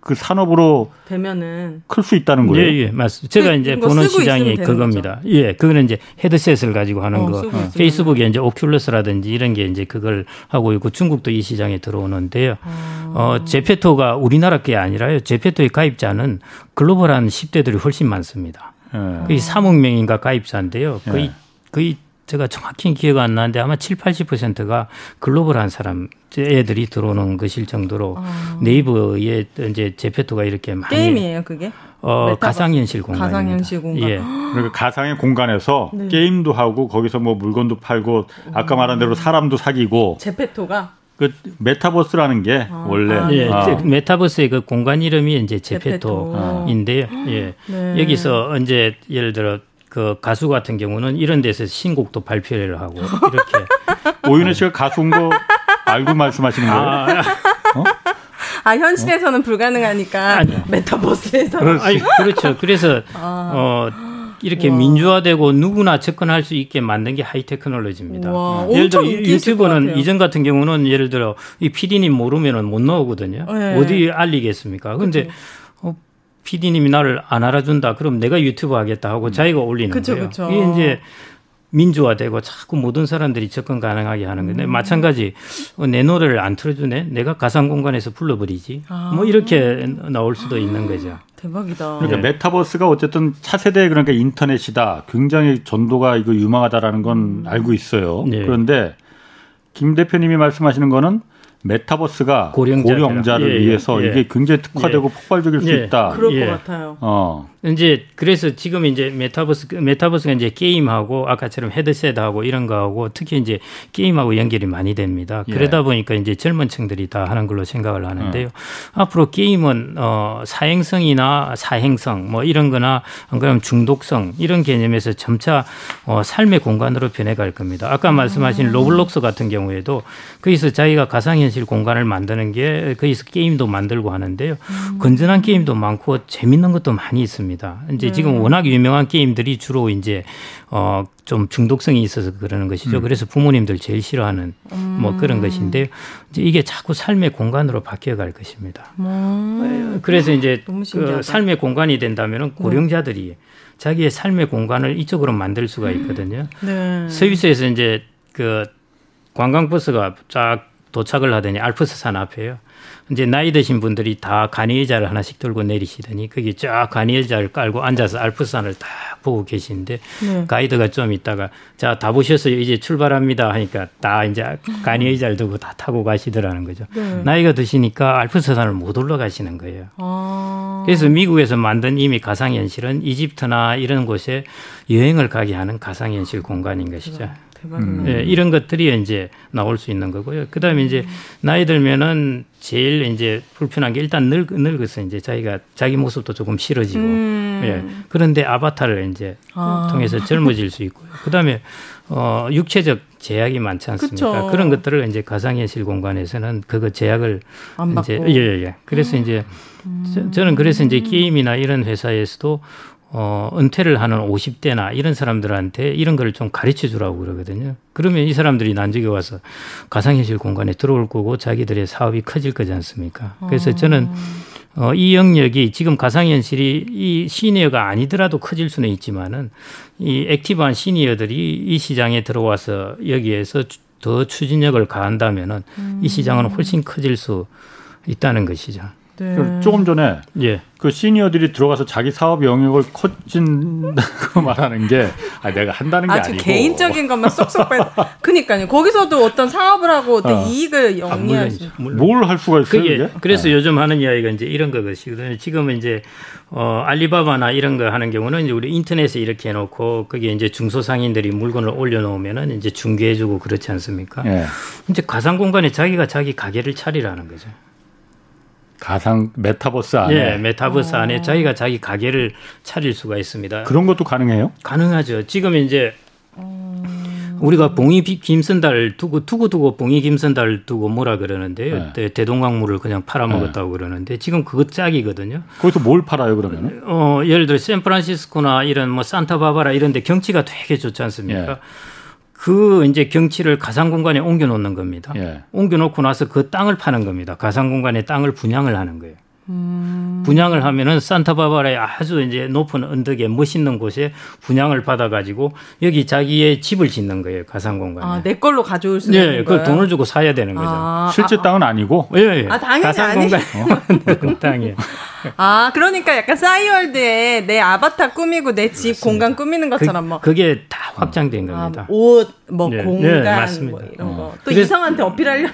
그 산업으로 되면은 클 수 있다는 거예요. 예, 예, 맞습니다. 제가 그, 이제 보는 시장이 그겁니다. 거죠? 예, 그거는 이제 헤드셋을 가지고 하는 어, 거. 어. 페이스북에 이제 오큘러스라든지 이런 게 이제 그걸 하고 있고 중국도 이 시장에 들어오는데요. 아. 어, 제페토가 우리나라 게 아니라요. 제페토의 가입자는 글로벌한 10대들이 훨씬 많습니다. 예. 거의 3억 명인가 가입자인데요. 거의 예. 거의 제가 정확히 기억 안 나는데 아마 7, 80%가 글로벌한 사람 애들이 들어오는 것일 정도로 아. 네이버에 이제 제페토가 이렇게 많이 게임이에요, 그게? 어, 가상현실 공간. 가상현실 공간. 예. 그러니까 가상의 공간에서 네. 게임도 하고 거기서 뭐 물건도 팔고 아까 말한 대로 사람도 사귀고 제페토가 그 메타버스라는 게 아, 원래 아, 예, 아. 메타버스의 그 공간 이름이 이제 제페토인데요. 예. 네. 여기서 이제 예를 들어 그 가수 같은 경우는 이런 데서 신곡도 발표를 하고 이렇게 오윤혜 씨가 가수인 거 알고 말씀하시는 거예요? 아, 어? 아 현실에서는 어? 불가능하니까 아니, 메타버스에서 아니, 그렇죠. 그래서 아. 어 이렇게 와. 민주화되고 누구나 접근할 수 있게 만든 게 하이 테크놀로지입니다. 와, 예를 들어 유튜브는 이전 같은 경우는 예를 들어 이 PD님 모르면은 못 나오거든요. 네. 어디 알리겠습니까? 근데 그렇죠. PD님이 나를 안 알아준다. 그럼 내가 유튜브 하겠다 하고 음. 자기가 올리는 그쵸, 거예요. 그쵸. 이게 이제 민주화되고 자꾸 모든 사람들이 접근 가능하게 하는 건데 음. 마찬가지 어, 내 노래를 안 틀어주네. 내가 가상 공간에서 불러버리지. 아. 뭐 이렇게 나올 수도 있는 거죠. 대박이다. 그러니까 네. 메타버스가 어쨌든 차세대 그러니까 인터넷이다. 굉장히 전도가 이거 유망하다라는 건 음. 알고 있어요. 네. 그런데 김 대표님이 말씀하시는 거는 메타버스가 고령자 를 예, 예, 위해서 예, 이게 굉장히 특화되고 예. 폭발적일 수 예. 있다. 그럴 것 예. 같아요. 어. 이제 그래서 지금 이제 메타버스 메타버스가 이제 게임하고 아까처럼 헤드셋하고 이런 거하고 특히 이제 게임하고 연결이 많이 됩니다. 그러다 보니까 이제 젊은 층들이 다 하는 걸로 생각을 하는데요. 음. 앞으로 게임은 어 사행성이나 사행성 뭐 이런 거나 안 그러면 중독성 이런 개념에서 점차 어 삶의 공간으로 변해갈 겁니다. 아까 말씀하신 음. 로블록스 같은 경우에도 거기서 자기가 가상현 현실 공간을 만드는 게 거기서 게임도 만들고 하는데요. 음. 건전한 게임도 많고 재밌는 것도 많이 있습니다. 이제 네. 지금 워낙 유명한 게임들이 주로 이제 어 좀 중독성이 있어서 그러는 것이죠. 음. 그래서 부모님들 제일 싫어하는 음. 뭐 그런 것인데요. 이제 이게 자꾸 삶의 공간으로 바뀌어 갈 것입니다. 음. 그래서 이제 그 삶의 공간이 된다면은 네. 고령자들이 자기의 삶의 공간을 이쪽으로 만들 수가 있거든요. 네. 스위스에서 이제 그 관광버스가 쫙 도착을 하더니 알프스 산 앞에요. 이제 나이 드신 분들이 다 간이의자를 하나씩 들고 내리시더니 거기 쫙 간이의자를 깔고 앉아서 알프스산을 딱 보고 계시는데 네. 가이드가 좀 있다가 자 다 보셨어요 이제 출발합니다 하니까 다 이제 간이의자를 두고 다 타고 가시더라는 거죠. 네. 나이가 드시니까 알프스산을 못 올라가시는 거예요. 아. 그래서 미국에서 만든 이미 가상현실은 이집트나 이런 곳에 여행을 가게 하는 가상현실 공간인 것이죠. 음. 예, 이런 것들이 이제 나올 수 있는 거고요. 그 다음에 이제 나이 들면은 제일 이제 불편한 게 일단 늙, 늙어서 이제 자기가 자기 모습도 조금 싫어지고, 음. 예. 그런데 아바타를 이제 아. 통해서 젊어질 수 있고요. 그 다음에 어, 육체적 제약이 많지 않습니까? 그쵸. 그런 것들을 이제 가상현실 공간에서는 그거 제약을 이제 예, 예. 그래서 음. 이제 음. 저 는 그래서 이제 게임이나 이런 회사에서도 어, 은퇴를 하는 50대나 이런 사람들한테 이런 걸 좀 가르쳐 주라고 그러거든요. 그러면 이 사람들이 나중에 와서 가상현실 공간에 들어올 거고 자기들의 사업이 커질 거지 않습니까? 그래서 아. 저는 어, 이 영역이 지금 가상현실이 이 시니어가 아니더라도 커질 수는 있지만은 이 액티브한 시니어들이 이 시장에 들어와서 여기에서 더 추진력을 가한다면은 음. 이 시장은 훨씬 커질 수 있다는 것이죠. 네. 그 조금 전에 예. 그 시니어들이 들어가서 자기 사업 영역을 커진다고 말하는 게 아, 내가 한다는 게 아주 아니고 개인적인 것만 쏙쏙 빼. 그니까요. 거기서도 어떤 사업을 하고 어떤 어. 이익을 영위하시. 뭘할 수가 있어요? 그게, 그래서 네. 요즘 하는 이야기가 이제 이런 것이거든요. 지금은 이제 어, 알리바바나 이런 거 하는 경우는 이제 우리 인터넷에 이렇게 해놓고 거기에 이제 중소상인들이 물건을 올려놓으면은 이제 중개해주고 그렇지 않습니까? 예. 이제 가상 공간에 자기가 자기 가게를 차리라는 거죠. 가상 메타버스 안에 네, 메타버스 안에 자기가 자기 가게를 차릴 수가 있습니다. 그런 것도 가능해요? 가능하죠. 지금 이제 우리가 봉이 김선달 두고 두고 두고 봉이 김선달 두고 뭐라 그러는데요. 네. 대동강물을 그냥 팔아먹었다고 네. 그러는데 지금 그것 짝이거든요. 거기서 뭘 팔아요 그러면? 어 예를 들어 샌프란시스코나 이런 뭐 산타바바라 이런데 경치가 되게 좋지 않습니까? 네. 그 이제 경치를 가상 공간에 옮겨 놓는 겁니다. 예. 옮겨 놓고 나서 그 땅을 파는 겁니다. 가상 공간에 땅을 분양을 하는 거예요. 음. 분양을 하면은 산타바바라의 아주 이제 높은 언덕에 멋있는 곳에 분양을 받아가지고 여기 자기의 집을 짓는 거예요 가상 공간에. 아, 내 걸로 가져올 수 네, 있는 네, 그 돈을 주고 사야 되는 거죠. 아, 실제 아, 땅은 아니고. 예, 예. 아, 당연히 가상 공간 땅이에요. 아, 그러니까 약간 싸이월드에 내 아바타 꾸미고 내 집 공간 꾸미는 것처럼 뭐. 그, 게다 확장된 아, 겁니다. 옷, 뭐 네. 공간, 네, 뭐 이런 거. 어. 또 이성한테 어필하려면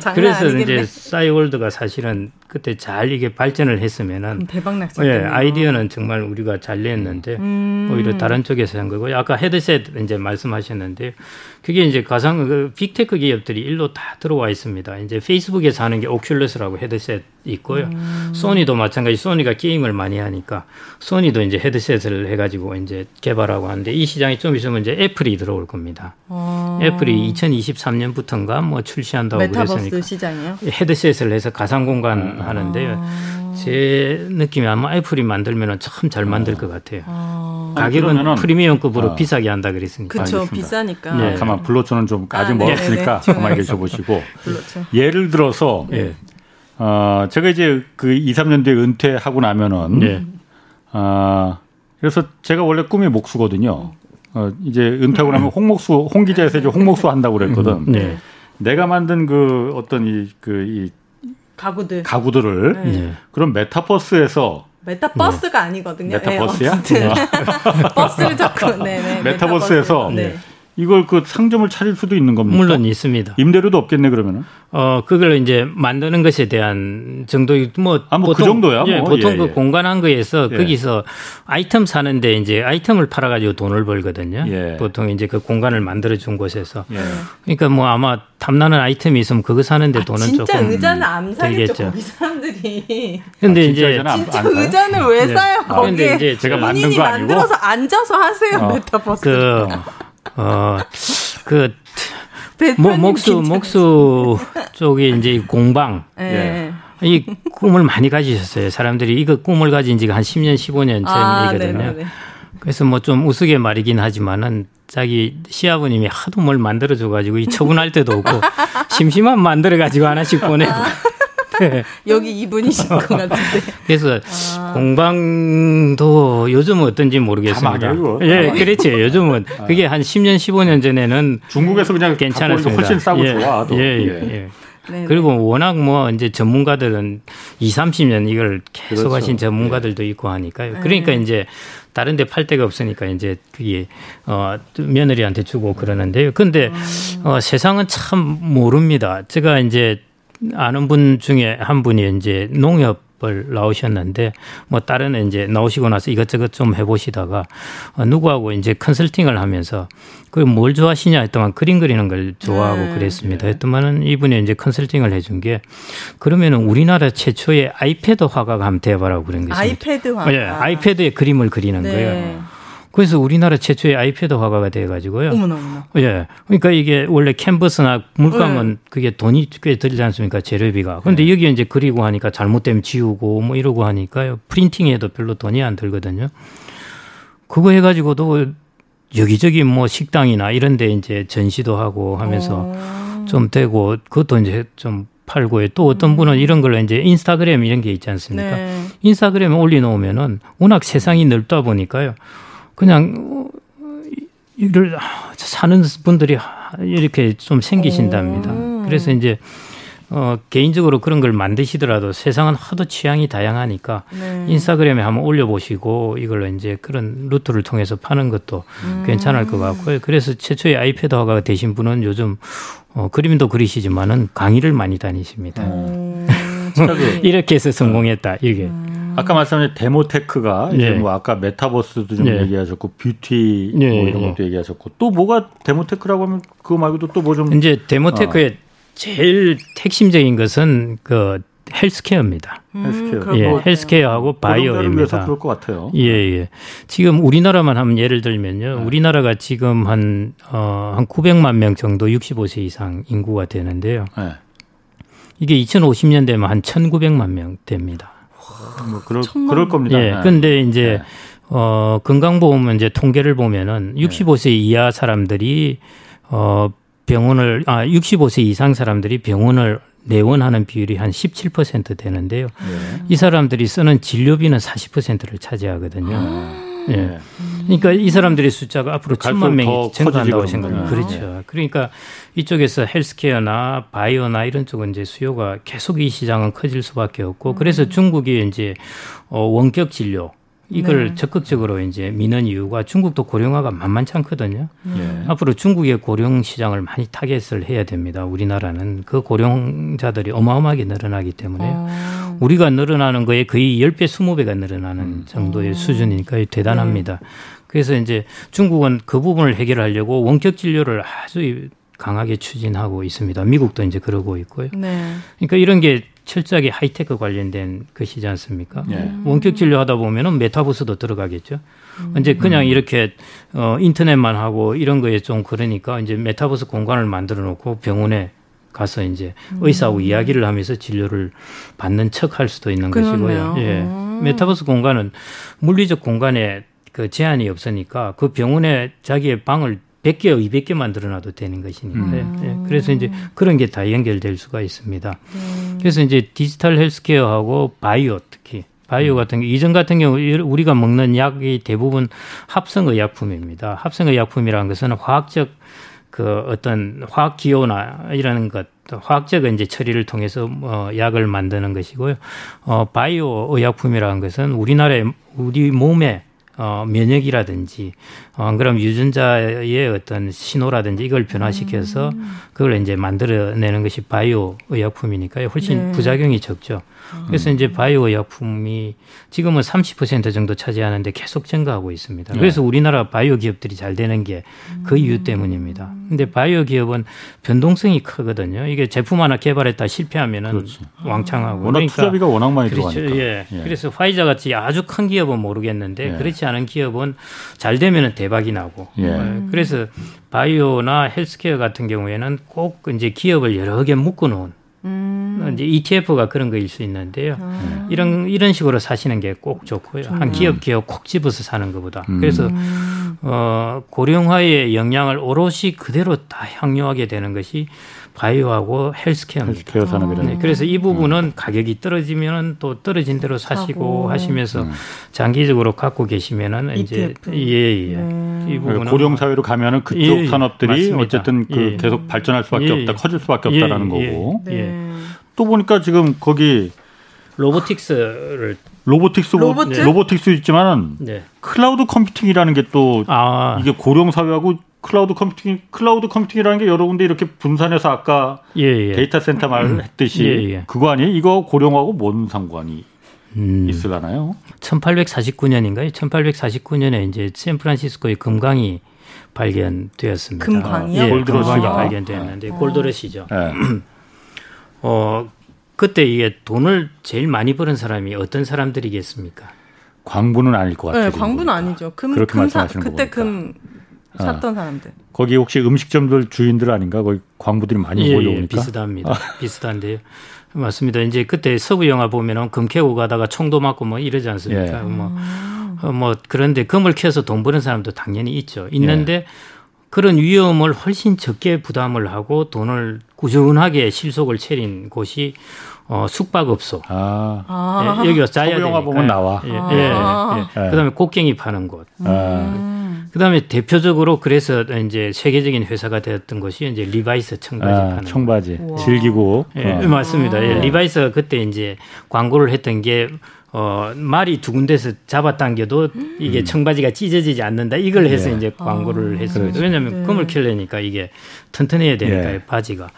장난 그래서 아니겠네. 이제 싸이월드가 사실은 그때 잘 이게 발전을 했으면은 대박 났을 어, 예, 아이디어는 정말 우리가 잘 냈는데 음. 오히려 다른 쪽에서 한 거고 아까 헤드셋 이제 말씀하셨는데 그게 이제 가상 그 빅테크 기업들이 일로 다 들어와 있습니다. 이제 페이스북에서 하는 게 오큘러스라고 헤드셋 있고요. 음. 소니도 마찬가지 소니가 게임을 많이 하니까 소니도 이제 헤드셋을 해 가지고 이제 개발하고 하는데 이 시장이 좀 있으면 이제 애플이 들어올 겁니다. 어. 애플이 2023년부터인가 뭐 출시한다고 메타버스 그랬으니까 시장이요? 헤드셋을 해서 가상 공간 아. 하는데요. 제 느낌이 아마 애플이 만들면 참 잘 만들 것 같아요. 아. 가격은 프리미엄급으로 아. 비싸게 한다 그랬으니까. 그렇죠, 비싸니까. 네. 가만 블로처는 좀 아직 아, 멀었으니까 가만히 계셔 보시고 예를 들어서 네. 어, 제가 이제 그 2, 3년 뒤에 은퇴하고 나면은 네. 어, 그래서 제가 원래 꿈이 목수거든요. 어, 이제 은퇴하고 나면 홍목수, 홍 기자에서 이제 홍목수 한다고 그랬거든. 네. 내가 만든 그 어떤 이, 그, 이 가구들. 가구들을 네. 그럼 메타버스에서 메타버스가 네. 아니거든요. 메타버스야? 네, 버스를 자꾸 네네. 메타버스에서 네. 이걸 그 상점을 차릴 수도 있는 겁니까? 물론 있습니다. 임대료도 없겠네 그러면은. 어 그걸 이제 만드는 것에 대한 정도 뭐, 아, 뭐그 정도야. 예, 뭐. 보통 예, 그 예. 공간 한 거에서 예. 거기서 아이템 사는데 이제 아이템을 팔아 가지고 돈을 벌거든요. 예. 보통 이제 그 공간을 만들어 준 곳에서. 예. 그러니까 뭐 아마 탐나는 아이템이 있으면 그거 사는데 아, 돈은 진짜 조금 의자는 안 사겠죠. 거기 사람들이. 근데 아, 이제 진짜, 진짜 의자는 왜 사요? 아, 근데 이제 제가 만든 거 아니고 만들어서 앉아서 하세요 어. 메타버스. 그 어, 그, 뭐, 목수, 목수 쪽에 이제 공방. 네. 이 꿈을 많이 가지셨어요. 사람들이 이거 꿈을 가진 지가 한 10년, 15년 전이거든요. 아, 그래서 뭐 좀 우스개 말이긴 하지만은 자기 시아버님이 하도 뭘 만들어 줘 가지고 이 처분할 때도 없고 심심한 만들어 가지고 하나씩 보내고. 아. 네. 여기 이분이신 것 같은데. 그래서 아. 공방도 요즘은 어떤지 모르겠습니다. 예, 그렇지. 요즘은 아. 그게 한 10년, 15년 전에는 중국에서 그냥 괜찮았습니다. 훨씬 싸고 예, 좋아. 예, 예. 예. 네네. 그리고 워낙 뭐 이제 전문가들은 2, 30년 이걸 계속 그렇죠. 하신 전문가들도 네. 있고 하니까요. 그러니까 네. 이제 다른 데 팔 데가 없으니까 이제 그게 어 며느리한테 주고 그러는데요. 근데 음. 어 세상은 참 모릅니다. 제가 이제 아는 분 중에 한 분이 이제 농협을 나오셨는데 뭐 다른 이제 나오시고 나서 이것저것 좀 해보시다가 어, 누구하고 이제 컨설팅을 하면서 그뭘 좋아하시냐 했더만 그림 그리는 걸 좋아하고 네. 그랬습니다. 했더만은 이분이 이제 컨설팅을 해준 게 그러면은 우리나라 최초의 아이패드 화가가 한번 돼봐라고 그런 것입니다. 아이패드 화가. 네, 아이패드에 그림을 그리는 네. 거예요. 그래서 우리나라 최초의 아이패드 화가가 돼가지고요. 어머나, 어머나. 예. 그러니까 이게 원래 캔버스나 물감은 네. 그게 돈이 꽤 들지 않습니까? 재료비가. 근데 네. 여기 이제 그리고 하니까 잘못되면 지우고 뭐 이러고 하니까요. 프린팅에도 별로 돈이 안 들거든요. 그거 해가지고도 여기저기 뭐 식당이나 이런 데 이제 전시도 하고 하면서 오. 어. 좀 되고 그것도 이제 좀 팔고요. 또 어떤 음. 분은 이런 걸로 이제 인스타그램 이런 게 있지 않습니까? 네. 인스타그램에 올려놓으면은 워낙 세상이 넓다 보니까요. 그냥 이를 사는 분들이 이렇게 좀 생기신답니다. 오. 그래서 이제 어, 개인적으로 그런 걸 만드시더라도 세상은 하도 취향이 다양하니까 네. 인스타그램에 한번 올려보시고 이걸 이제 그런 루트를 통해서 파는 것도 음. 괜찮을 것 같고요. 그래서 최초의 아이패드화가 되신 분은 요즘 어, 그림도 그리시지만은 강의를 많이 다니십니다. 음. 이렇게 해서 성공했다. 이게. 음. 아까 말씀하신 데모테크가 이제 네. 뭐 아까 메타버스도 좀 네. 얘기하셨고 뷰티 네. 뭐 이런 것도 얘기하셨고 또 뭐가 데모테크라고 하면 그거 말고도 또 뭐 좀 이제 데모테크의 어. 제일 핵심적인 것은 그 헬스케어입니다. 음, 헬스케어. 예, 헬스케어하고 바이오입니다. 그럴 것 같아요. 예, 예. 지금 우리나라만 하면 예를 들면요. 네. 우리나라가 지금 한, 어, 한 900만 명 정도 65세 이상 인구가 되는데요. 네. 이게 2050년 되면 한 1,900만 명 됩니다. 뭐 그럴, 그럴 겁니다. 예. 네. 근데 이제 네. 어, 건강보험 이제 통계를 보면은 65세 이하 사람들이 어, 병원을 아 65세 이상 사람들이 병원을 내원하는 비율이 한 17% 되는데요. 네. 이 사람들이 쓰는 진료비는 40%를 차지하거든요. 아. 예. 그러니까 이 사람들의 숫자가 앞으로 천만 명이 증가한다고 생각합니다. 그렇죠. 네. 그러니까 이쪽에서 헬스케어나 바이오나 이런 쪽은 이제 수요가 계속 이 시장은 커질 수밖에 없고 그래서 중국이 이제 어 원격 진료 이걸 네. 적극적으로 이제 미는 이유가 중국도 고령화가 만만치 않거든요. 네. 앞으로 중국의 고령 시장을 많이 타겟을 해야 됩니다. 우리나라는 그 고령자들이 어마어마하게 늘어나기 때문에 어. 우리가 늘어나는 거에 거의 10배, 20배가 늘어나는 음. 정도의 어. 수준이니까 대단합니다. 네. 그래서 이제 중국은 그 부분을 해결하려고 원격 진료를 아주 강하게 추진하고 있습니다. 미국도 이제 그러고 있고요. 네. 그러니까 이런 게 철저하게 하이테크 관련된 것이지 않습니까? 네. 원격 진료하다 보면은 메타버스도 들어가겠죠. 음. 이제 그냥 이렇게 어 인터넷만 하고 이런 거에 좀 그러니까 이제 메타버스 공간을 만들어 놓고 병원에 가서 이제 음. 의사하고 이야기를 하면서 진료를 받는 척 할 수도 있는 그러네요. 것이고요. 예. 음. 메타버스 공간은 물리적 공간에 그 제한이 없으니까 그 병원에 자기의 방을 100개, 200개 만들어놔도 되는 것이니까요. 음. 네. 그래서 이제 그런 게 다 연결될 수가 있습니다. 음. 그래서 이제 디지털 헬스케어하고 바이오 특히 바이오 같은 게 이전 같은 경우 우리가 먹는 약이 대부분 합성의 약품입니다. 합성의 약품이라는 것은 화학적 그 어떤 화학 기호나 이라는 것 화학적 이제 처리를 통해서 어 약을 만드는 것이고요. 어 바이오 의약품이라는 것은 우리나라의 우리 몸에 어, 면역이라든지, 어, 그럼 유전자의 어떤 신호라든지 이걸 변화시켜서 음. 그걸 이제 만들어내는 것이 바이오 의약품이니까요. 훨씬 네. 부작용이 적죠. 그래서 이제 바이오 의약품이 지금은 30% 정도 차지하는데 계속 증가하고 있습니다. 네. 그래서 우리나라 바이오 기업들이 잘 되는 게 그 이유 때문입니다. 근데 바이오 기업은 변동성이 크거든요. 이게 제품 하나 개발했다 실패하면은 그렇지. 왕창하고 워낙 그러니까 투자비가 워낙 많이 그렇죠. 들어가니까. 예. 예. 그래서 화이자 같이 아주 큰 기업은 모르겠는데 예. 그렇지 않은 기업은 잘 되면은 대박이 나고. 예. 예. 그래서 바이오나 헬스케어 같은 경우에는 꼭 이제 기업을 여러 개 묶어 놓은 음. 이제 ETF가 그런 거일 수 있는데요. 아. 이런 이런 식으로 사시는 게 꼭 좋고요. 한 기업 기업 콕 집어서 사는 것보다. 음. 그래서 어 고령화의 영향을 오롯이 그대로 다 향유하게 되는 것이 바이오하고 healthcare입니다. healthcare 산업이라는. 네, 그래서 이 부분은 음. 가격이 떨어지면 또 떨어진 대로 사시고 사고. 하시면서 음. 장기적으로 갖고 계시면은 이제 예예. 예. 네. 이 부분은 고령 사회로 가면은 그쪽 예, 산업들이 맞습니다. 어쨌든 그 예. 계속 발전할 수밖에 예, 없다, 커질 수밖에 없다라는 예, 거고. 네. 또 보니까 지금 거기 robotics를 robotics 뭐 robotic? robotics 있지만은 네. cloud computing이라는 게 또 아. 이게 고령 사회하고 cloud computing cloud computing이라는 게 여러 군데 이렇게 분산해서 아까 예, 예. 데이터 센터 말했듯이 예, 예, 그거 아니에요? 이거 고령하고 뭔 상관이 음. 있을라나요? 1849년인가요? 1849년에 이제 샌프란시스코의 금강이 발견되었습니다. 금광이요? 예, 골드러시가 발견되었는데 아. 골드러시죠. 네. 어 그때 이게 돈을 제일 많이 버는 사람이 어떤 사람들이겠습니까? 광부는 아닐 것 같아요. 네, 광부는 아니죠. 금, 그렇게 금 말씀하시는 사, 그때 금 샀던 아. 사람들. 거기 혹시 음식점들 주인들 아닌가? 거기 광부들이 많이 예. 예, 비슷합니다. 아. 비슷한데요. 맞습니다. 이제 그때 서부 영화 보면은 금 캐고 가다가 총도 맞고 뭐 이러지 않습니까? 예. 뭐, 어, 뭐 그런데 금을 캐서 돈 버는 사람도 당연히 있죠. 있는데 예. 그런 위험을 훨씬 적게 부담을 하고 돈을 꾸준하게 실속을 차린 곳이 어, 숙박업소. 아. 아. 예, 여기가 자야 되니까. 영화 보면 나와. 예, 아. 예, 예. 그다음에 곡괭이 파는 곳. 음. 그다음에 대표적으로 그래서 이제 세계적인 회사가 되었던 것이 이제 리바이스 청바지 아, 파는 청바지 우와. 질기고 예, 어. 맞습니다. 예, 리바이스가 그때 이제 광고를 했던 게 어, 말이 두 군데서 잡아당겨도 이게 음. 청바지가 찢어지지 않는다. 이걸 해서 네. 이제 광고를 아, 했습니다. 그렇죠. 왜냐하면 네. 금을 켜려니까 이게 튼튼해야 되니까 네. 바지가.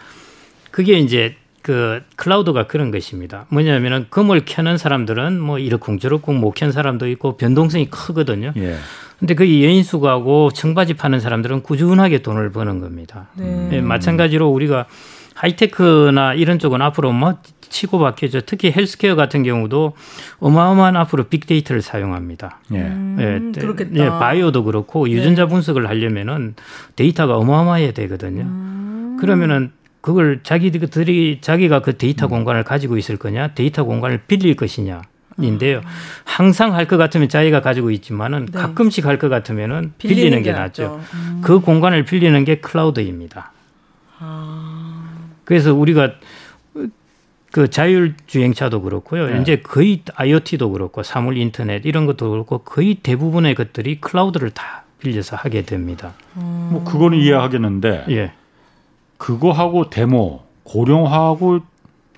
그게 이제 그 클라우드가 그런 것입니다. 뭐냐면은 금을 켜는 사람들은 뭐 이러쿵저러쿵 못 켠 사람도 있고 변동성이 크거든요. 예. 근데 그 여인수가하고 청바지 파는 사람들은 꾸준하게 돈을 버는 겁니다. 네. 예, 마찬가지로 우리가 하이테크나 이런 쪽은 앞으로 뭐 치고 박혀져 특히 헬스케어 같은 경우도 어마어마한 앞으로 big data를 사용합니다. 예. 음, 예, 그렇겠다. 예, 바이오도 그렇고 네. 유전자 분석을 하려면은 데이터가 어마어마해야 되거든요. 음. 그러면은 그걸 자기들이 자기가 그 데이터 음. 공간을 가지고 있을 거냐, 데이터 공간을 빌릴 것이냐. 인데요. 아. 항상 할 것 같으면 자기가 가지고 있지만은 네. 가끔씩 할 것 같으면은 빌리는, 빌리는 게, 게 낫죠. 음. 그 공간을 빌리는 게 cloud입니다. 아. 그래서 우리가 그 자율주행차도 그렇고요. 네. 이제 거의 IoT도 그렇고 사물 인터넷 이런 것도 그렇고 거의 대부분의 것들이 클라우드를 다 빌려서 하게 됩니다. 음. 뭐 그거는 이해하겠는데. 예. 그거하고 데모 고령화하고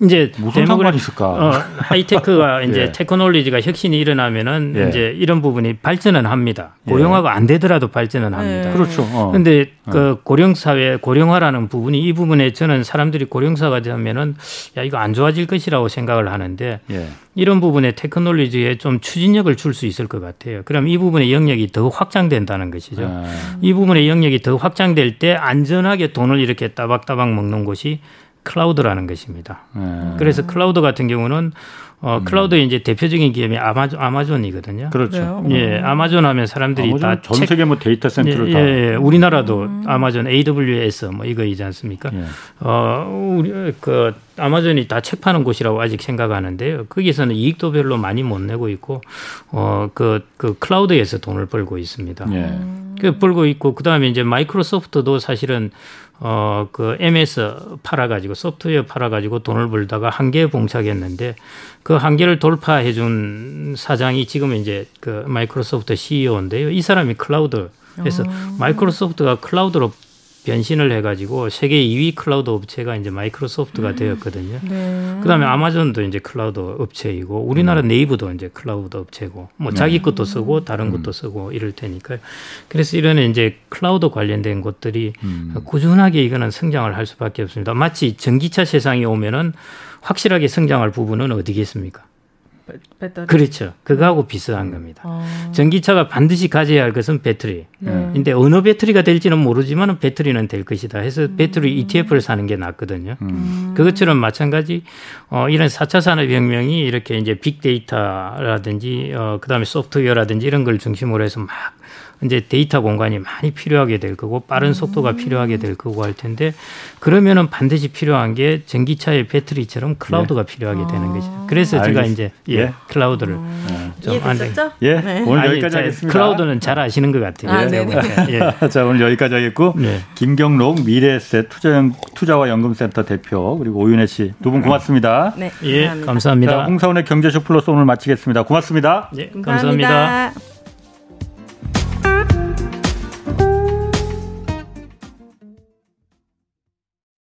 이제 무슨 상관이 있을까? 어, 하이테크가 이제 예. 테크놀로지가 혁신이 일어나면은 예. 이제 이런 부분이 발전은 합니다. 예. 고령화가 안 되더라도 발전은 합니다. 예. 그렇죠. 어. 근데 어. 그 고령 사회 고령화라는 부분이 이 부분에 저는 사람들이 고령사가 되면은 야 이거 안 좋아질 것이라고 생각을 하는데 예. 이런 부분에 테크놀로지에 좀 추진력을 줄 수 있을 것 같아요. 그럼 이 부분의 영역이 더 확장된다는 것이죠. 아. 이 부분의 영역이 더 확장될 때 안전하게 돈을 이렇게 따박따박 먹는 곳이 cloud라는 것입니다. 네. 그래서 클라우드 같은 경우는 어, 음. cloud의 이제 대표적인 기업이 아마존, 아마존이거든요. 그렇죠. 예, 아마존 하면 사람들이 아마존 다 전 세계 뭐 데이터 센터를 예, 다. 예, 예. 우리나라도 음. 아마존 AWS 뭐 이거이지 않습니까? 예. 어, 우리 그 아마존이 다 책 파는 곳이라고 아직 생각하는데요. 거기서는 이익도 별로 많이 못 내고 있고 어, 그, 그 클라우드에서 돈을 벌고 있습니다. 예. 그 벌고 있고 그다음에 이제 마이크로소프트도 사실은 어, 그 MS 팔아 가지고 소프트웨어 팔아 가지고 돈을 벌다가 한계에 봉착했는데 그 한계를 돌파해 준 사장이 지금 이제 그 마이크로소프트 CEO인데요. 이 사람이 클라우드 그래서 어. 마이크로소프트가 cloud로 변신을 해가지고 세계 2위 클라우드 업체가 이제 마이크로소프트가 음. 되었거든요. 네. 그다음에 아마존도 이제 클라우드 업체이고 우리나라 음. 네이버도 이제 클라우드 업체고 뭐 자기 네. 것도 쓰고 다른 음. 것도 쓰고 이럴 테니까요. 그래서 이런 이제 클라우드 관련된 것들이 음. 꾸준하게 이거는 성장을 할 수밖에 없습니다. 마치 전기차 세상에 오면은 확실하게 성장할 부분은 어디겠습니까? 배터리. 그렇죠. 그거하고 비슷한 겁니다. 어. 전기차가 반드시 가져야 할 것은 배터리. 네. 근데 어느 배터리가 될지는 모르지만 배터리는 될 것이다. 해서 음. 배터리 ETF를 사는 게 낫거든요. 음. 그것처럼 마찬가지 어, 이런 4차 산업혁명이 이렇게 이제 빅데이터라든지 어, 그다음에 소프트웨어라든지 이런 걸 중심으로 해서 막 이제 데이터 공간이 많이 필요하게 될 거고 빠른 속도가 음. 필요하게 될 거고 할 텐데 그러면은 반드시 필요한 게 전기차의 배터리처럼 클라우드가 네. 필요하게 되는 거죠. 그래서 알겠... 제가 이제 예, 예. 클라우드를 음. 좀 안되죠 예, 네. 오늘 아니, 여기까지 하겠습니다. 클라우드는 잘 아시는 것 같아요. 아, 네. 예. 자 오늘 여기까지 하겠고 네. 김경록 미래에셋 투자 투자와 연금센터 대표 그리고 오윤혜 씨 두 분 고맙습니다. 네, 예, 감사합니다. 자, 홍사원의 경제쇼 플러스 오늘 마치겠습니다. 고맙습니다. 예, 감사합니다. 감사합니다. Mm-hmm.